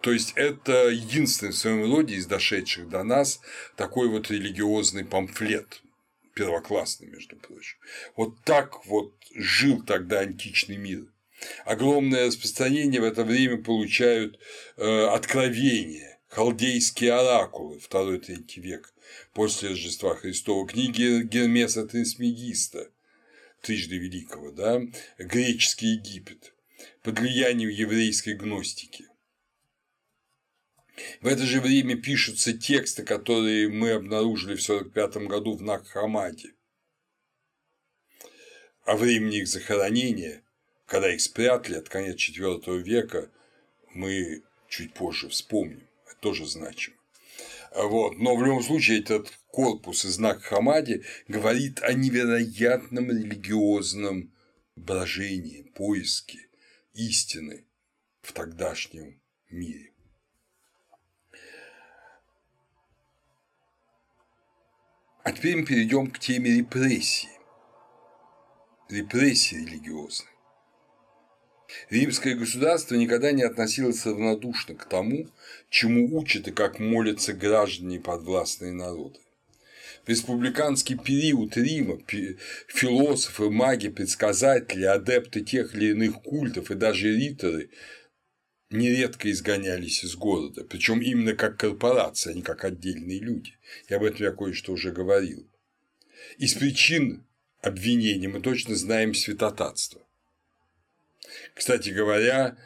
То есть это единственный в своем роде из дошедших до нас такой вот религиозный памфлет, первоклассный, между прочим. Вот так вот жил тогда античный мир. Огромное распространение в это время получают э, откровения, халдейские оракулы, второй-третий век после Рождества Христова, книги Гермеса Трисмегиста, трижды великого, да, греческий Египет, под влиянием еврейской гностики. В это же время пишутся тексты, которые мы обнаружили в 1945 году в Накхамаде. О времени их захоронения, когда их спрятали от конец IV века, мы чуть позже вспомним. Это тоже значимо. Вот. Но в любом случае этот корпус из Накхамади говорит о невероятном религиозном брожении, поиске истины в тогдашнем мире. А теперь мы перейдем к теме репрессий. Репрессии религиозные. Римское государство никогда не относилось равнодушно к тому, чему учат и как молятся граждане и подвластные народы. В республиканский период Рима философы, маги, предсказатели, адепты тех или иных культов и даже риторы нередко изгонялись из города, причем именно как корпорация, а не как отдельные люди. И об этом я кое-что уже говорил. Из причин обвинения мы точно знаем святотатство. Кстати говоря,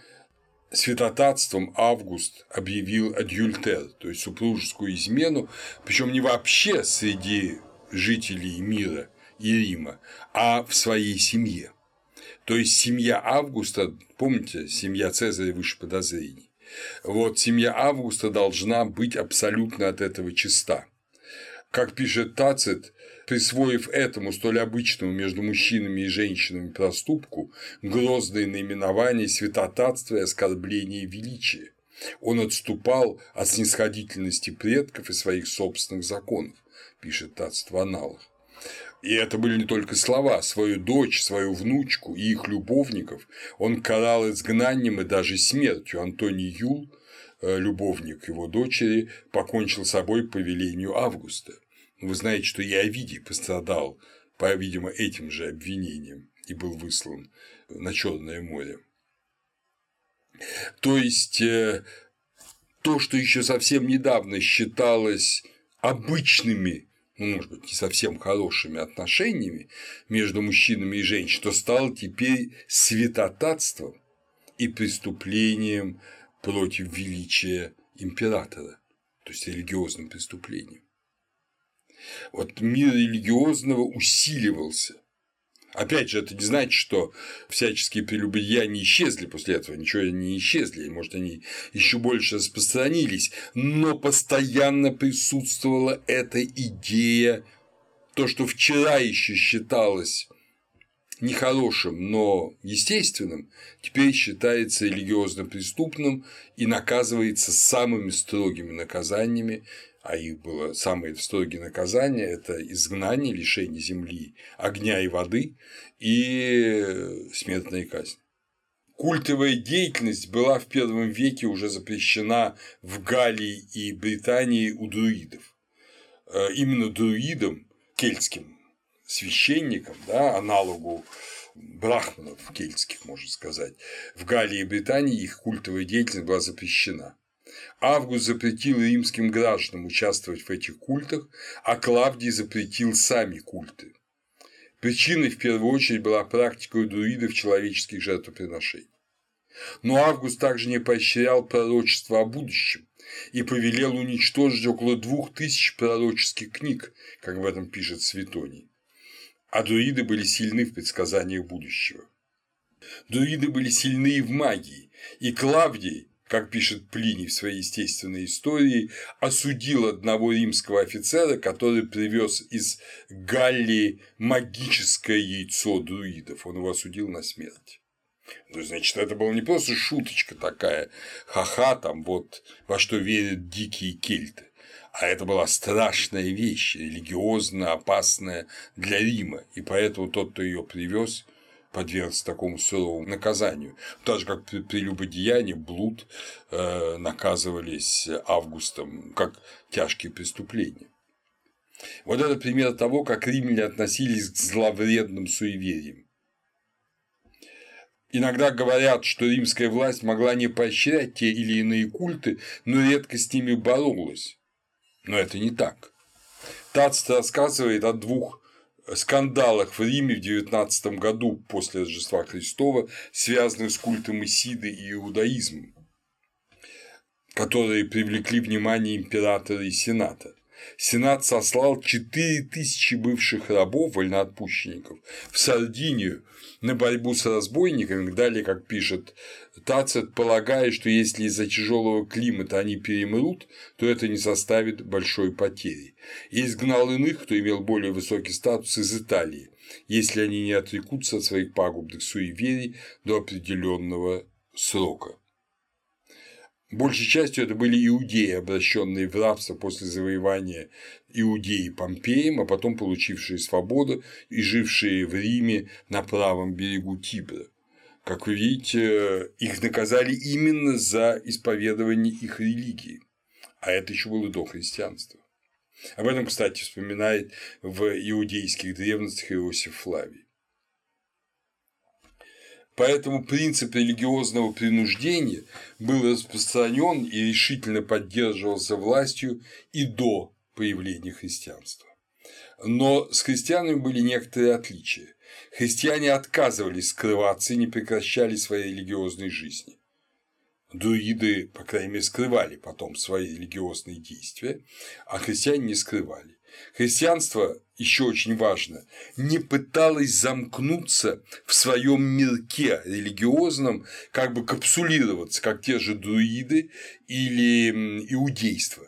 святотатством Август объявил адюльтер, то есть супружескую измену, причем не вообще среди жителей мира и Рима, а в своей семье. То есть семья Августа, помните, семья Цезаря выше подозрений. Вот семья Августа должна быть абсолютно от этого чиста. Как пишет Тацит, присвоив этому столь обычному между мужчинами и женщинами проступку грозное наименование святотатства и оскорбления величия. Он отступал от снисходительности предков и своих собственных законов, пишет Тацит в аналах. И это были не только слова, свою дочь, свою внучку и их любовников он карал изгнанием и даже смертью. Антоний Юл, э, любовник его дочери, покончил с собой по велению Августа. Вы знаете, что и Овидий пострадал по, видимо, этим же обвинениям и был выслан на Черное море. То есть э, то, что еще совсем недавно считалось обычными может быть, не совсем хорошими отношениями между мужчинами и женщинами, то стало теперь святотатством и преступлением против величия императора, то есть религиозным преступлением. Вот мир религиозного усиливался Опять же, это не значит, что всяческие прелюбодеяния исчезли после этого, ничего не исчезли, может, они еще больше распространились, но постоянно присутствовала эта идея, то, что вчера еще считалось нехорошим, но естественным, теперь считается религиозно преступным и наказывается самыми строгими наказаниями а их было самые строгие наказания – это изгнание, лишение земли, огня и воды и смертная казнь. Культовая деятельность была в первом веке уже запрещена в Галлии и Британии у друидов. Э, именно друидам, кельтским священникам, да, аналогу брахманов кельтских, можно сказать, в Галлии и Британии их культовая деятельность была запрещена. Август запретил римским гражданам участвовать в этих культах, а Клавдий запретил сами культы. Причиной в первую очередь была практика друидов человеческих жертвоприношений. Но Август также не поощрял пророчество о будущем и повелел уничтожить около двух тысяч пророческих книг, как в этом пишет Светоний. А друиды были сильны в предсказаниях будущего. Друиды были сильны и в магии, и Клавдий как пишет Плиний в своей естественной истории, осудил одного римского офицера, который привез из Галлии магическое яйцо друидов. Он его осудил на смерть. Ну, значит, это была не просто шуточка такая, ха-ха, там вот во что верят дикие кельты, а это была страшная вещь, религиозно опасная для Рима, и поэтому тот, кто ее привез, подвергся такому суровому наказанию. Так же, как при прелюбодеянии, блуд э, наказывались августом как тяжкие преступления. Вот это пример того, как римляне относились к зловредным суевериям. Иногда говорят, что римская власть могла не поощрять те или иные культы, но редко с ними боролась. Но это не так. Тацит рассказывает о двух скандалах в Риме в 19 году после Рождества Христова, связанных с культом Исиды и иудаизмом, которые привлекли внимание императора и сената. Сенат сослал 4000 бывших рабов, вольноотпущенников, в Сардинию на борьбу с разбойниками, далее, как пишет Тацет, полагая, что если из-за тяжелого климата они перемрут, то это не составит большой потери. И изгнал иных, кто имел более высокий статус из Италии, если они не отрекутся от своих пагубных суеверий до определенного срока. Большей частью это были иудеи, обращенные в рабство после завоевания Иудеи Помпеем, а потом получившие свободу и жившие в Риме на правом берегу Тибра. Как вы видите, их наказали именно за исповедование их религии, а это еще было до христианства. Об этом, кстати, вспоминает в иудейских древностях Иосиф Флавий. Поэтому принцип религиозного принуждения был распространен и решительно поддерживался властью и до появления христианства. Но с христианами были некоторые отличия. Христиане отказывались скрываться и не прекращали своей религиозной жизни. Друиды, по крайней мере, скрывали потом свои религиозные действия, а христиане не скрывали. Христианство, еще очень важно, не пыталось замкнуться в своем мирке религиозном, как бы капсулироваться, как те же друиды или иудейство,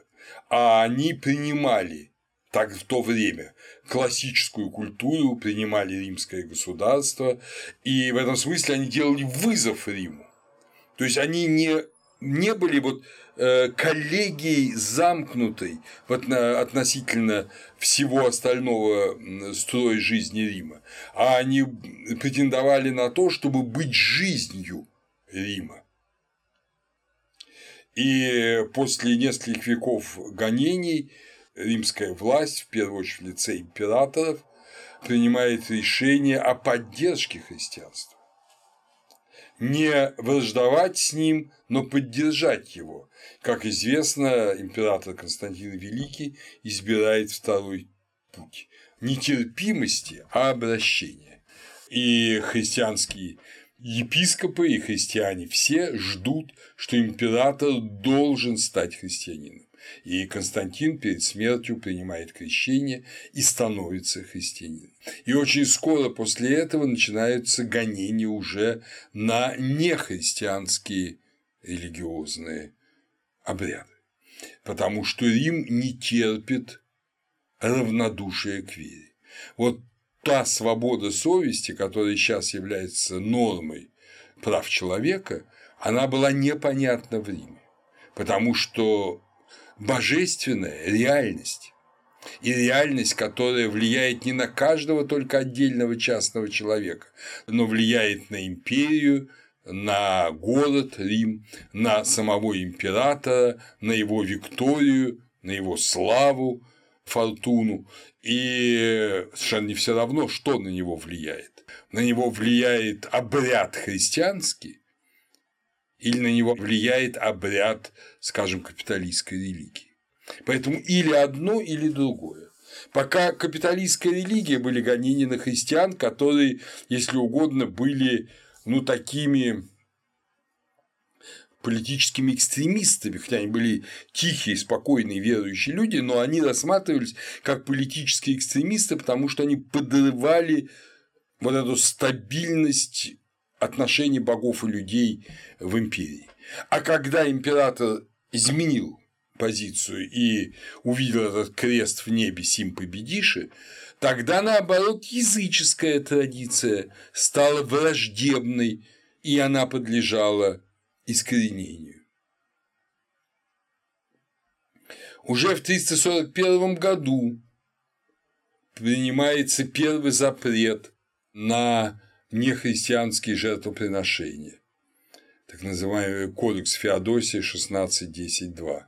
а они принимали так в то время классическую культуру, принимали римское государство, и в этом смысле они делали вызов Риму. То есть они не, не были вот Э, коллегией замкнутой относительно всего остального строя жизни Рима, а они претендовали на то, чтобы быть жизнью Рима. И после нескольких веков гонений римская власть, в первую очередь в лице императоров, принимает решение о поддержке христианства. Не враждовать с ним, но поддержать его. Как известно, император Константин Великий избирает второй путь – не терпимости, а обращения. И христианские епископы и христиане все ждут, что император должен стать христианином. И Константин перед смертью принимает крещение и становится христианином. И очень скоро после этого начинаются гонения уже на нехристианские религиозные обряды, потому что Рим не терпит равнодушия к вере. Вот та свобода совести, которая сейчас является нормой прав человека, она была непонятна в Риме, потому что божественная реальность и реальность, которая влияет не на каждого только отдельного частного человека, но влияет на империю, на город Рим, на самого императора, на его Викторию, на его славу, фортуну, и совершенно не все равно, что на него влияет. На него влияет обряд христианский, или на него влияет обряд, скажем, капиталистской религии. Поэтому или одно, или другое. Пока капиталистская религия были гонения на христиан, которые, если угодно, были ну, такими политическими экстремистами, хотя они были тихие, спокойные, верующие люди, но они рассматривались как политические экстремисты, потому что они подрывали вот эту стабильность отношений богов и людей в империи. А когда император изменил позицию и увидел этот крест в небе «Сим победиши», тогда, наоборот, языческая традиция стала враждебной, и она подлежала искоренению. Уже в 341 году принимается первый запрет на нехристианские жертвоприношения, так называемый кодекс Феодосия 16.10.2.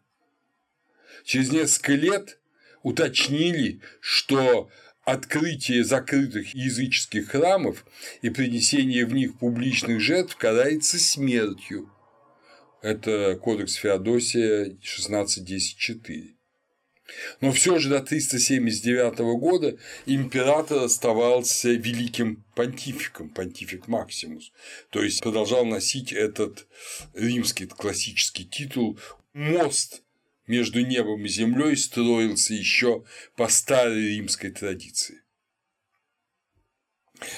Через несколько лет уточнили, что открытие закрытых языческих храмов и принесение в них публичных жертв карается смертью. Это кодекс Феодосия 16.10.4. Но все же до 379 года император оставался великим понтификом, понтифик Максимус, то есть продолжал носить этот римский классический титул «мост между небом и землей строился еще по старой римской традиции.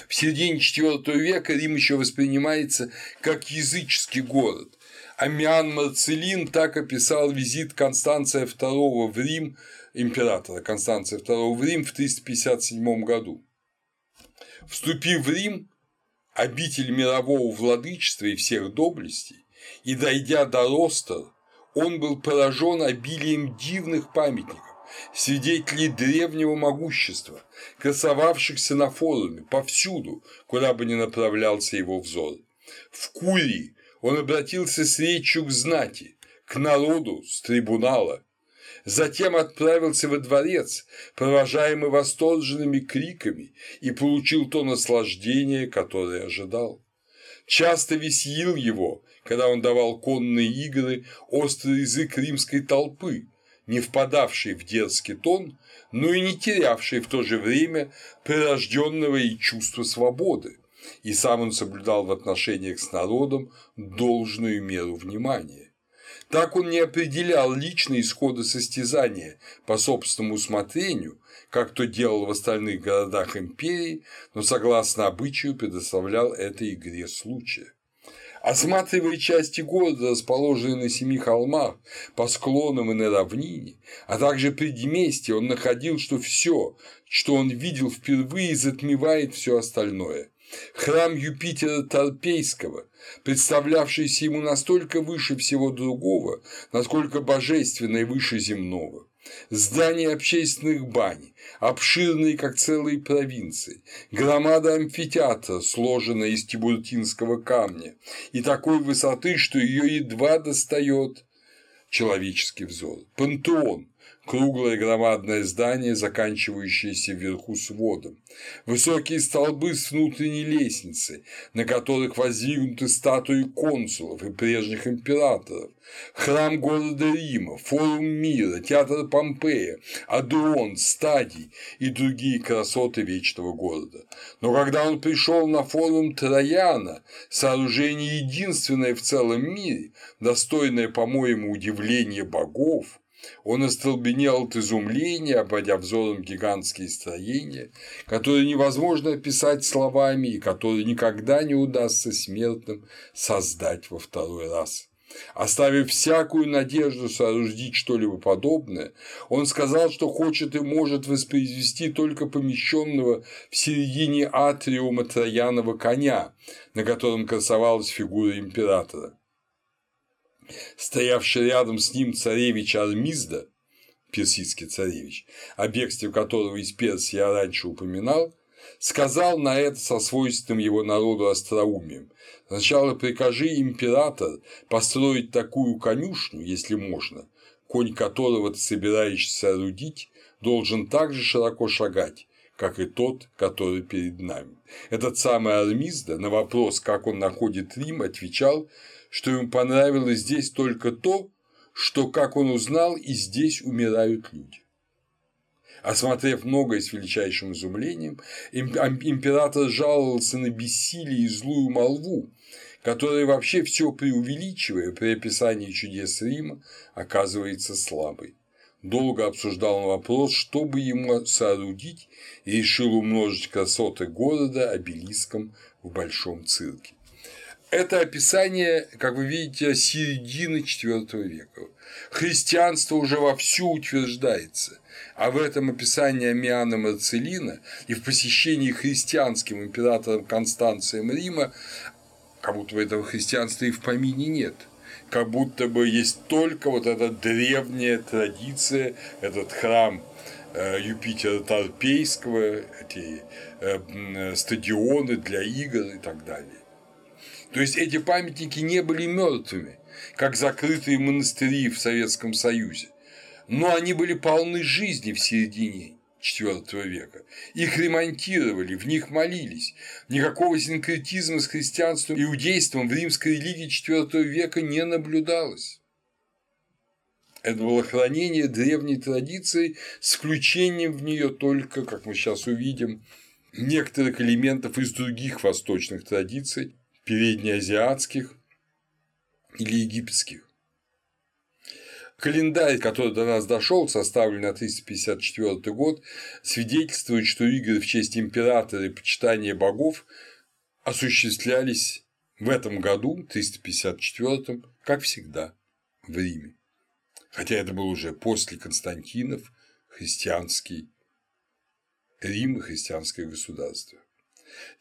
В середине IV века Рим еще воспринимается как языческий город. Амиан Марцелин так описал визит Констанция II в Рим, императора Констанция II в Рим в 357 году. Вступив в Рим, обитель мирового владычества и всех доблестей, и дойдя до роста, он был поражен обилием дивных памятников, свидетелей древнего могущества, красовавшихся на форуме повсюду, куда бы ни направлялся его взор. В Курии он обратился с речью к знати, к народу с трибунала, затем отправился во дворец, провожаемый восторженными криками, и получил то наслаждение, которое ожидал. Часто веселил его, когда он давал конные игры, острый язык римской толпы, не впадавший в дерзкий тон, но и не терявший в то же время прирожденного и чувства свободы, и сам он соблюдал в отношениях с народом должную меру внимания. Так он не определял личные исходы состязания по собственному усмотрению, как то делал в остальных городах империи, но согласно обычаю предоставлял этой игре случая. Осматривая части города, расположенные на семи холмах, по склонам и на равнине, а также предместье, он находил, что все, что он видел впервые, затмевает все остальное. Храм Юпитера Торпейского, представлявшийся ему настолько выше всего другого, насколько божественно выше земного здания общественных бань, обширные, как целые провинции, громада амфитеатра, сложенная из тибуртинского камня, и такой высоты, что ее едва достает человеческий взор. Пантеон, круглое громадное здание, заканчивающееся вверху сводом, высокие столбы с внутренней лестницы, на которых воздвигнуты статуи консулов и прежних императоров, храм города Рима, форум мира, театр Помпея, Адеон, стадий и другие красоты вечного города. Но когда он пришел на форум Трояна, сооружение единственное в целом мире, достойное, по-моему, удивления богов, он остолбенел от изумления, обводя взором гигантские строения, которые невозможно описать словами и которые никогда не удастся смертным создать во второй раз. Оставив всякую надежду соорудить что-либо подобное, он сказал, что хочет и может воспроизвести только помещенного в середине атриума трояного коня, на котором красовалась фигура императора. Стоявший рядом с ним царевич Армизда, персидский царевич, о бегстве которого из Персии я раньше упоминал, сказал на это со свойственным его народу остроумием. Сначала прикажи император построить такую конюшню, если можно, конь которого ты собираешься соорудить, должен так же широко шагать, как и тот, который перед нами. Этот самый Армизда на вопрос, как он находит Рим, отвечал, что ему понравилось здесь только то, что, как он узнал, и здесь умирают люди. Осмотрев многое с величайшим изумлением, император жаловался на бессилие и злую молву, которая вообще все преувеличивая при описании чудес Рима, оказывается слабой. Долго обсуждал он вопрос, чтобы ему соорудить, и решил умножить красоты города обелиском в Большом цирке. Это описание, как вы видите, середины IV века. Христианство уже вовсю утверждается, а в этом описании Амиана Марцелина и в посещении христианским императором Констанцием Рима, как будто бы этого христианства и в помине нет – как будто бы есть только вот эта древняя традиция, этот храм э, Юпитера Торпейского, эти э, стадионы для игр и так далее. То есть эти памятники не были мертвыми, как закрытые монастыри в Советском Союзе, но они были полны жизни в середине IV века. Их ремонтировали, в них молились. Никакого синкретизма с христианством и иудейством в римской религии IV века не наблюдалось. Это было хранение древней традиции с включением в нее только, как мы сейчас увидим, некоторых элементов из других восточных традиций, переднеазиатских или египетских. Календарь, который до нас дошел, составленный на 354 год, свидетельствует, что игры в честь императора и почитания богов осуществлялись в этом году, 354, как всегда, в Риме. Хотя это был уже после Константинов христианский Рим и христианское государство.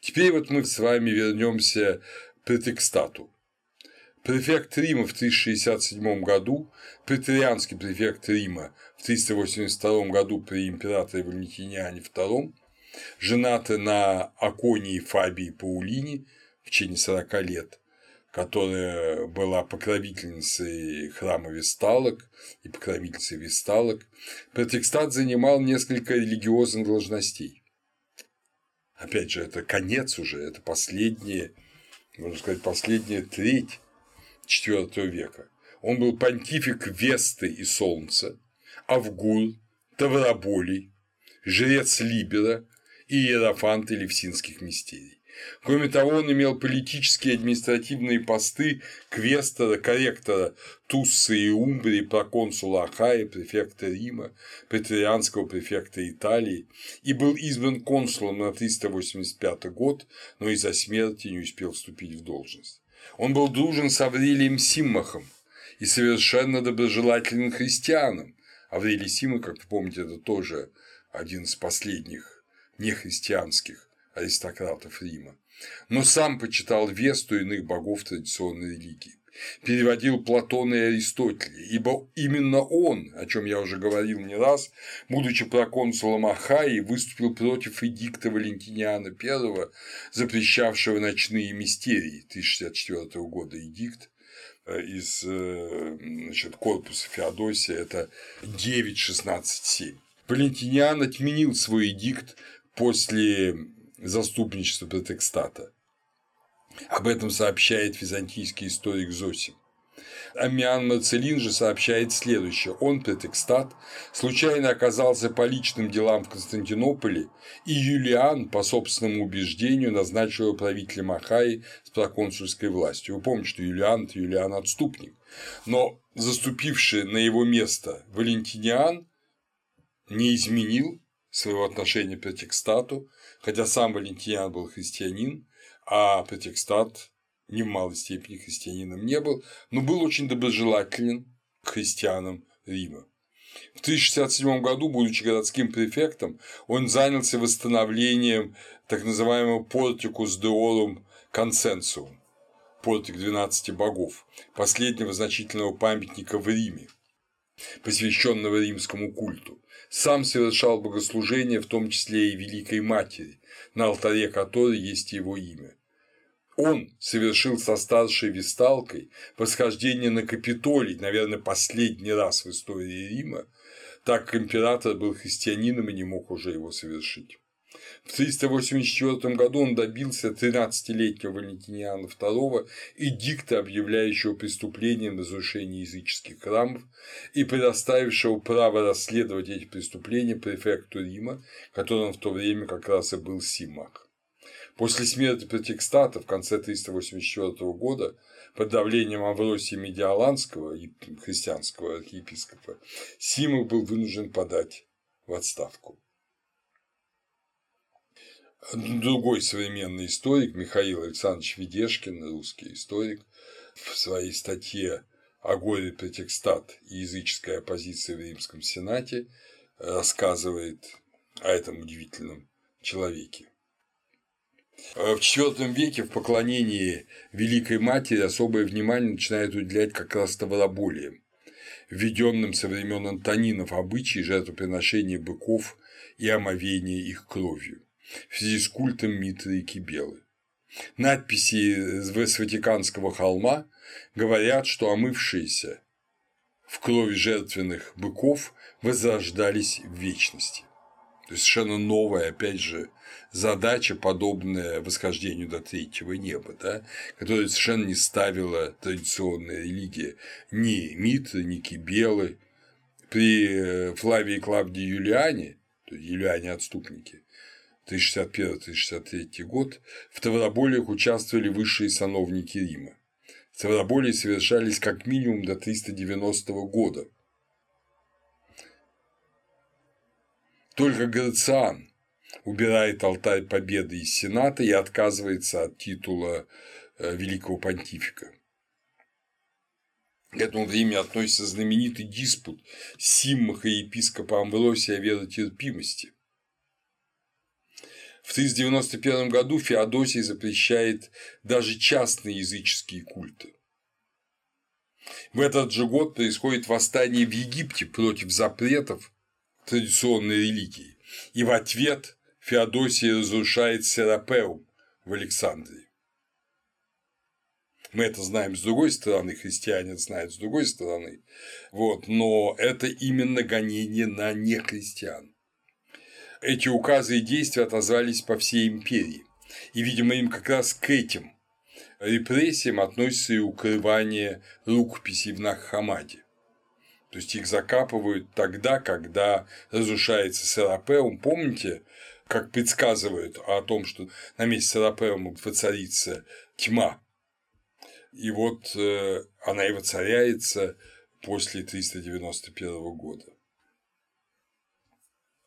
Теперь вот мы с вами вернемся к претекстату. Префект Рима в 367 году, претарианский префект Рима в 382 году при императоре Валентиниане II, женаты на Аконии Фабии Паулине в течение 40 лет, которая была покровительницей храма Весталок и покровительницей Весталок, Протекстат занимал несколько религиозных должностей. Опять же, это конец уже, это последняя, можно сказать, последняя треть IV века. Он был понтифик Весты и Солнца, Авгул, Тавроболий, жрец Либера и иерофант Элевсинских мистерий. Кроме того, он имел политические и административные посты квестора, корректора Туссы и Умбрии, проконсула Ахая, префекта Рима, претарианского префекта Италии и был избран консулом на 385 год, но из-за смерти не успел вступить в должность. Он был дружен с Аврелием Симмахом и совершенно доброжелателен христианам. Аврелий Симмах, как вы помните, это тоже один из последних нехристианских аристократов Рима, но сам почитал Весту иных богов традиционной религии. Переводил Платона и Аристотеля, ибо именно он, о чем я уже говорил не раз, будучи проконсулом Ахаи, выступил против эдикта Валентиниана I, запрещавшего ночные мистерии 1064 года эдикт, э, из э, значит, корпуса Феодосия, это 9.16.7. Валентиниан отменил свой эдикт после заступничества протекстата. Об этом сообщает византийский историк Зосим. Амиан Марцелин же сообщает следующее. Он, претекстат, случайно оказался по личным делам в Константинополе, и Юлиан, по собственному убеждению, назначил его правителем Ахаи с проконсульской властью. Вы помните, что Юлиан – это Юлиан – отступник. Но заступивший на его место Валентиниан не изменил своего отношения к претекстату, хотя сам Валентиниан был христианин, а Претекстат ни в малой степени христианином не был, но был очень доброжелателен к христианам Рима. В 1067 году, будучи городским префектом, он занялся восстановлением так называемого портикус деорум консенсуум – портик 12 богов, последнего значительного памятника в Риме, посвященного римскому культу. Сам совершал богослужение, в том числе и Великой Матери, на алтаре которой есть его имя. Он совершил со старшей Висталкой восхождение на Капитолий, наверное, последний раз в истории Рима, так как император был христианином и не мог уже его совершить. В 384 году он добился 13-летнего Валентиниана II эдикта, объявляющего преступлением разрушение языческих храмов и предоставившего право расследовать эти преступления префекту Рима, которым в то время как раз и был Симах. После смерти Протекстата в конце 384 года под давлением Авросия Медиаланского христианского архиепископа Симах был вынужден подать в отставку. Другой современный историк Михаил Александрович Ведешкин, русский историк, в своей статье о горе Претекстат и языческая оппозиция в Римском Сенате рассказывает о этом удивительном человеке. В IV веке в поклонении Великой Матери особое внимание начинает уделять как раз тавроболиям, введенным со времен Антонинов обычаи жертвоприношения быков и омовения их кровью в связи с культом Митры и Кибелы. Надписи с Ватиканского холма говорят, что омывшиеся в крови жертвенных быков возрождались в вечности. То есть совершенно новая, опять же, задача, подобная восхождению до третьего неба, да, которая совершенно не ставила традиционная религия ни Митры, ни Кибелы, при э, Флавии Клавдии Юлиане, то есть Юлиане отступники, 1061-1063 год, в Тавроболиях участвовали высшие сановники Рима. Тавроболии совершались как минимум до 390 года. Только Грациан убирает алтарь победы из Сената и отказывается от титула э, великого понтифика. К этому времени относится знаменитый диспут Симмаха и епископа Амвросия о веротерпимости. В 1091 году Феодосий запрещает даже частные языческие культы. В этот же год происходит восстание в Египте против запретов традиционной религии, и в ответ Феодосий разрушает Серапеум в Александрии. Мы это знаем с другой стороны, христиане знают с другой стороны, вот, но это именно гонение на нехристиан. Эти указы и действия отозвались по всей империи, и, видимо, им как раз к этим репрессиям относится и укрывание рукописей в Нахамаде. То есть их закапывают тогда, когда разрушается Серапеум. Помните, как предсказывают о том, что на месте Серапеума воцарится тьма. И вот э, она и воцаряется после 391 года.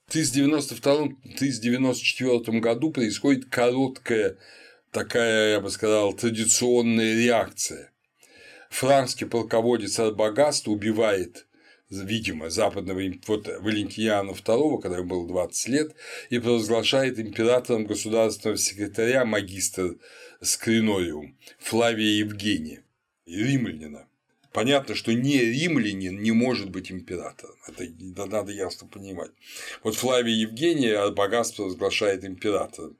В 1092-1094 году происходит короткая такая, я бы сказал, традиционная реакция. Франкский полководец Арбагаст убивает видимо, западного вот, Валентиана II, который был 20 лет, и провозглашает императором государственного секретаря магистр Скринориум Флавия Евгения, римлянина. Понятно, что не римлянин не может быть императором. Это надо ясно понимать. Вот Флавий Евгения Арбагаст провозглашает императором.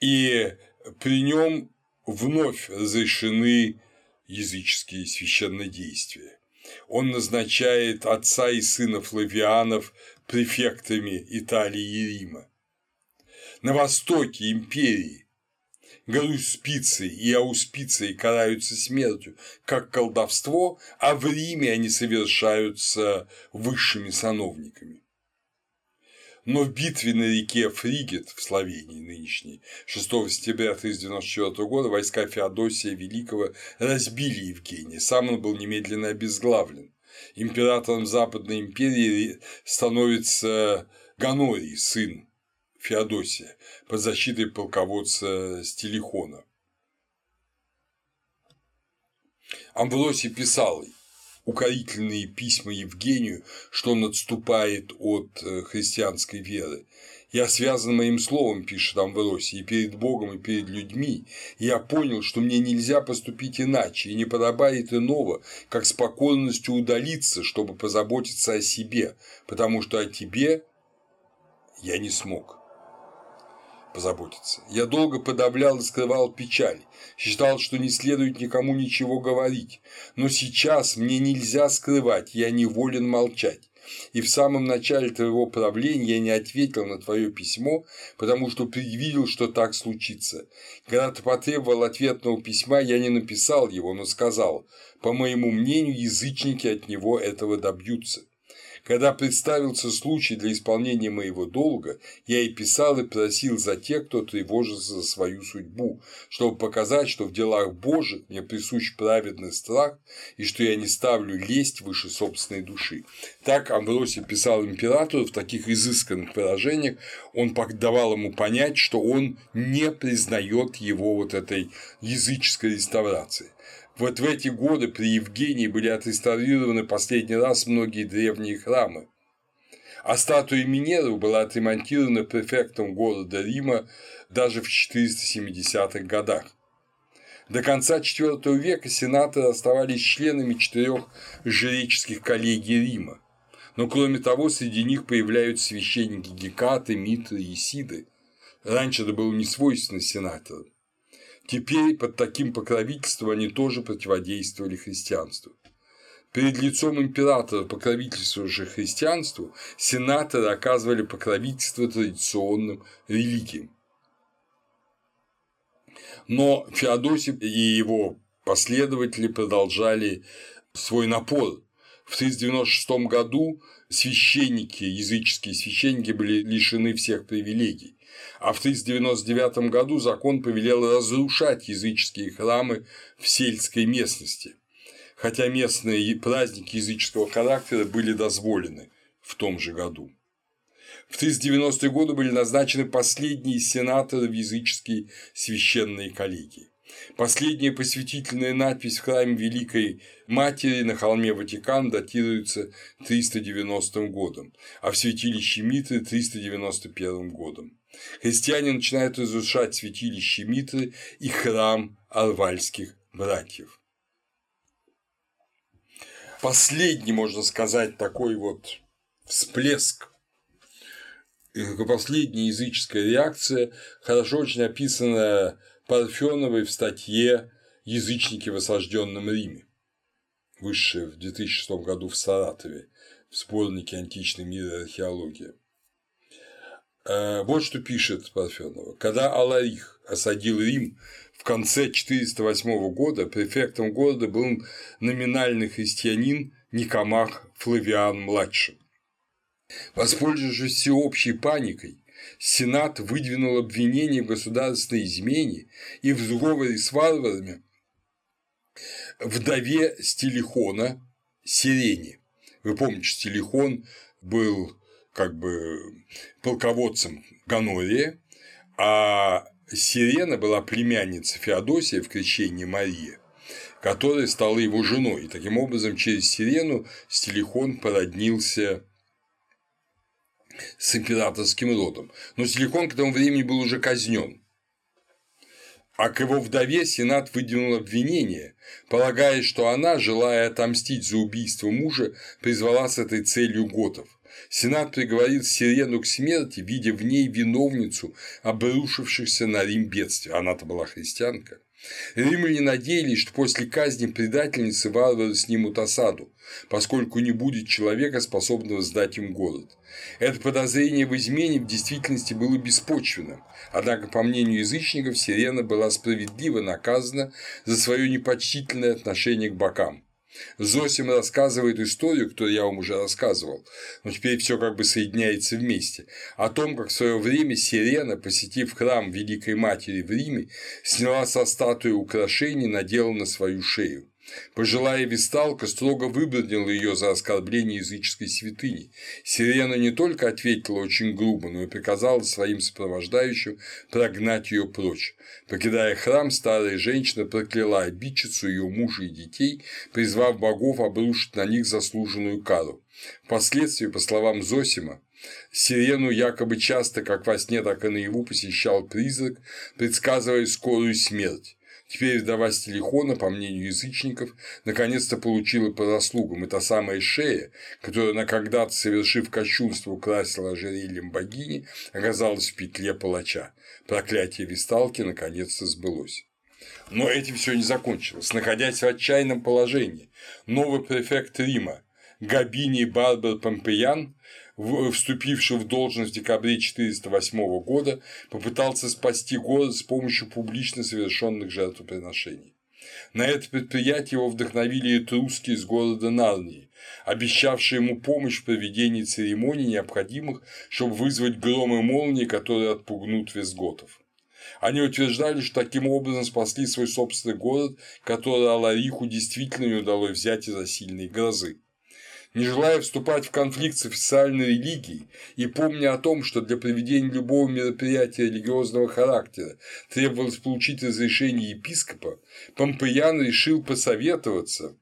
И при нем вновь разрешены языческие священные действия он назначает отца и сына Флавианов префектами Италии и Рима. На востоке империи Галуспицы и Ауспицы караются смертью как колдовство, а в Риме они совершаются высшими сановниками но в битве на реке Фригет в Словении нынешней 6 сентября 1094 года войска Феодосия Великого разбили Евгения, сам он был немедленно обезглавлен. Императором Западной империи становится Ганорий, сын Феодосия, под защитой полководца Стилихона. Амвросий писал укорительные письма Евгению, что он отступает от э, христианской веры. Я связан моим словом, пишет Амвросий, и перед Богом, и перед людьми. Я понял, что мне нельзя поступить иначе, и не подобает иного, как с покорностью удалиться, чтобы позаботиться о себе, потому что о тебе я не смог позаботиться. Я долго подавлял и скрывал печаль, считал, что не следует никому ничего говорить, но сейчас мне нельзя скрывать, я не волен молчать. И в самом начале твоего правления я не ответил на твое письмо, потому что предвидел, что так случится. Когда ты потребовал ответного письма, я не написал его, но сказал, по моему мнению, язычники от него этого добьются. Когда представился случай для исполнения моего долга, я и писал и просил за тех, кто тревожится за свою судьбу, чтобы показать, что в делах Божьих мне присущ праведный страх и что я не ставлю лесть выше собственной души. Так Амбросий писал императору в таких изысканных выражениях, он давал ему понять, что он не признает его вот этой языческой реставрации. Вот в эти годы при Евгении были отреставрированы последний раз многие древние храмы, а статуя Минервы была отремонтирована префектом города Рима даже в 470-х годах. До конца IV века сенаторы оставались членами четырех жреческих коллегий Рима, но кроме того среди них появляются священники Гекаты, Митры и Сиды. Раньше это было не свойственно сенаторам. Теперь под таким покровительством они тоже противодействовали христианству. Перед лицом императора, покровительствующего христианству, сенаторы оказывали покровительство традиционным религиям. Но Феодосий и его последователи продолжали свой напор В 396 году священники, языческие священники были лишены всех привилегий, а в 399 году закон повелел разрушать языческие храмы в сельской местности, хотя местные праздники языческого характера были дозволены в том же году. В 390-е годы были назначены последние сенаторы в языческие священные коллегии. Последняя посвятительная надпись в храме Великой Матери на холме Ватикан датируется 390 годом, а в святилище Митры – 391 годом. Христиане начинают разрушать святилище Митры и храм Арвальских братьев. Последний, можно сказать, такой вот всплеск последняя языческая реакция, хорошо очень описанная Парфеновой в статье «Язычники в осажденном Риме», высшая в 2006 году в Саратове, в сборнике «Античный мир и археология». Э, вот что пишет Парфенова. Когда Аларих осадил Рим в конце 408 года, префектом города был номинальный христианин Никомах Флавиан-младший. Воспользовавшись всеобщей паникой, Сенат выдвинул обвинение в государственной измене и в сговоре с варварами вдове Стилихона Сирене. Вы помните, Стилихон был как бы полководцем Ганория, а Сирена была племянница Феодосия в крещении Марии, которая стала его женой. И таким образом через Сирену Стилихон породнился с императорским родом, но Силикон к тому времени был уже казнен. А к его вдове Сенат выдвинул обвинение, полагая, что она, желая отомстить за убийство мужа, призвала с этой целью готов. Сенат приговорил Сирену к смерти, видя в ней виновницу обрушившихся на Рим бедствий. Она-то была христианка. Римляне надеялись, что после казни предательницы варвары снимут осаду, поскольку не будет человека, способного сдать им город. Это подозрение в измене в действительности было беспочвенным, однако, по мнению язычников, Сирена была справедливо наказана за свое непочтительное отношение к бокам. Зосим рассказывает историю, которую я вам уже рассказывал, но теперь все как бы соединяется вместе, о том, как в свое время Сирена, посетив храм Великой Матери в Риме, сняла со статуи украшений, надела на свою шею. Пожилая висталка строго выбронила ее за оскорбление языческой святыни. Сирена не только ответила очень грубо, но и приказала своим сопровождающим прогнать ее прочь. Покидая храм, старая женщина прокляла обидчицу, ее мужа и детей, призвав богов обрушить на них заслуженную кару. Впоследствии, по словам Зосима, Сирену якобы часто как во сне, так и наяву посещал призрак, предсказывая скорую смерть. Теперь вдова Стелихона, по мнению язычников, наконец-то получила по заслугам, и та самая шея, которую она когда-то, совершив кощунство, украсила ожерельем богини, оказалась в петле палача. Проклятие Висталки наконец-то сбылось. Но этим все не закончилось. Находясь в отчаянном положении, новый префект Рима Габиний Барбар Помпеян вступивший в должность в декабре 408 года, попытался спасти город с помощью публично совершенных жертвоприношений. На это предприятие его вдохновили этруски из города Нарнии, обещавшие ему помощь в проведении церемоний, необходимых, чтобы вызвать гром и молнии, которые отпугнут визготов. Они утверждали, что таким образом спасли свой собственный город, который Алариху действительно не удалось взять из-за сильной грозы не желая вступать в конфликт с официальной религией и помня о том, что для проведения любого мероприятия религиозного характера требовалось получить разрешение епископа, Помпеян решил посоветоваться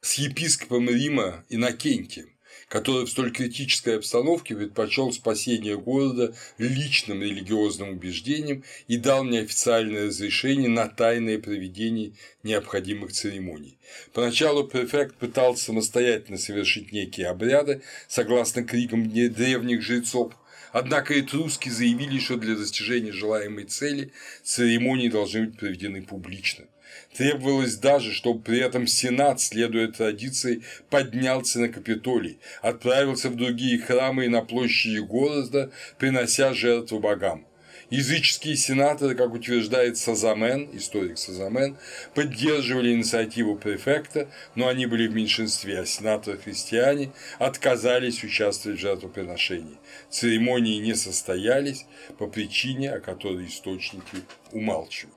с епископом Рима Иннокентием, который в столь критической обстановке предпочел спасение города личным религиозным убеждением и дал неофициальное разрешение на тайное проведение необходимых церемоний. Поначалу префект пытался самостоятельно совершить некие обряды, согласно крикам древних жрецов, Однако этруски заявили, что для достижения желаемой цели церемонии должны быть проведены публично. Требовалось даже, чтобы при этом Сенат, следуя традиции, поднялся на Капитолий, отправился в другие храмы и на площади города, принося жертву богам. Языческие сенаторы, как утверждает Сазамен, историк Сазамен, поддерживали инициативу префекта, но они были в меньшинстве, а сенаторы-христиане отказались участвовать в жертвоприношении. Церемонии не состоялись по причине, о которой источники умалчивают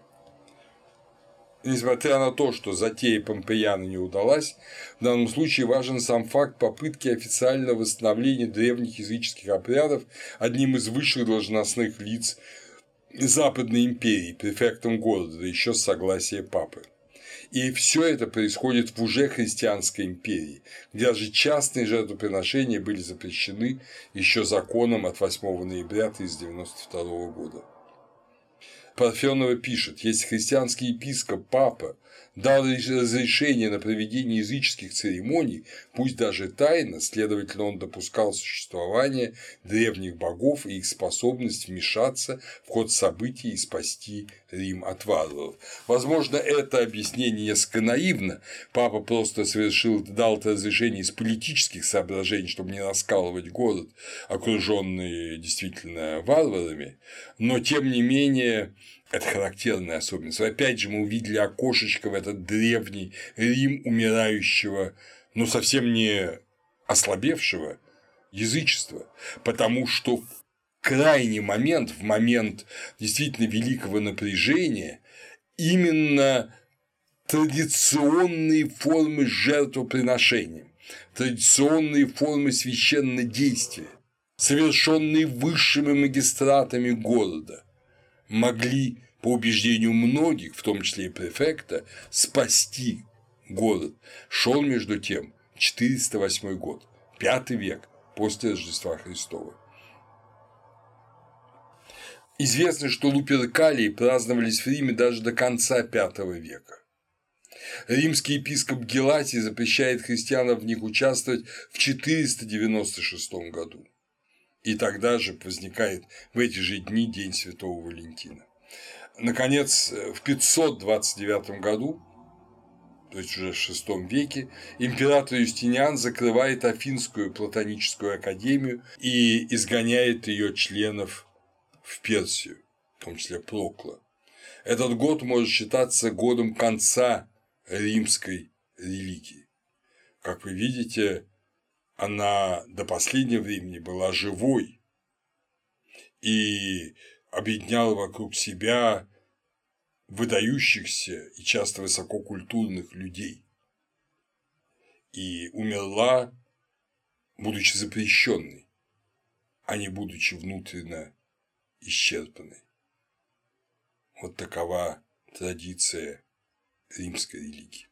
несмотря на то, что затея Помпеяна не удалась, в данном случае важен сам факт попытки официального восстановления древних языческих обрядов одним из высших должностных лиц Западной империи, префектом города, да еще с согласия папы. И все это происходит в уже христианской империи, где даже частные жертвоприношения были запрещены еще законом от 8 ноября 1992 года. Парфенова пишет, если христианский епископ Папа дал разрешение на проведение языческих церемоний, пусть даже тайно, следовательно, он допускал существование древних богов и их способность вмешаться в ход событий и спасти Рим от варваров. Возможно, это объяснение несколько наивно, папа просто совершил, дал это разрешение из политических соображений, чтобы не раскалывать город, окруженный действительно варварами, но тем не менее это характерная особенность. Опять же, мы увидели окошечко в этот древний Рим умирающего, но совсем не ослабевшего язычества, потому что в крайний момент, в момент действительно великого напряжения, именно традиционные формы жертвоприношения, традиционные формы священнодействия, совершенные высшими магистратами города, могли, по убеждению многих, в том числе и префекта, спасти город. Шел между тем 408 год, пятый век после Рождества Христова. Известно, что Луперкалии праздновались в Риме даже до конца V века. Римский епископ Гелатий запрещает христианам в них участвовать в 496 году. И тогда же возникает в эти же дни День Святого Валентина. Наконец, в 529 году, то есть уже в VI веке, император Юстиниан закрывает Афинскую платоническую академию и изгоняет ее членов в Персию, в том числе Прокла. Этот год может считаться годом конца римской религии. Как вы видите, она до последнего времени была живой и объединяла вокруг себя выдающихся и часто высококультурных людей и умерла, будучи запрещенной, а не будучи внутренне исчерпанной. Вот такова традиция римской религии.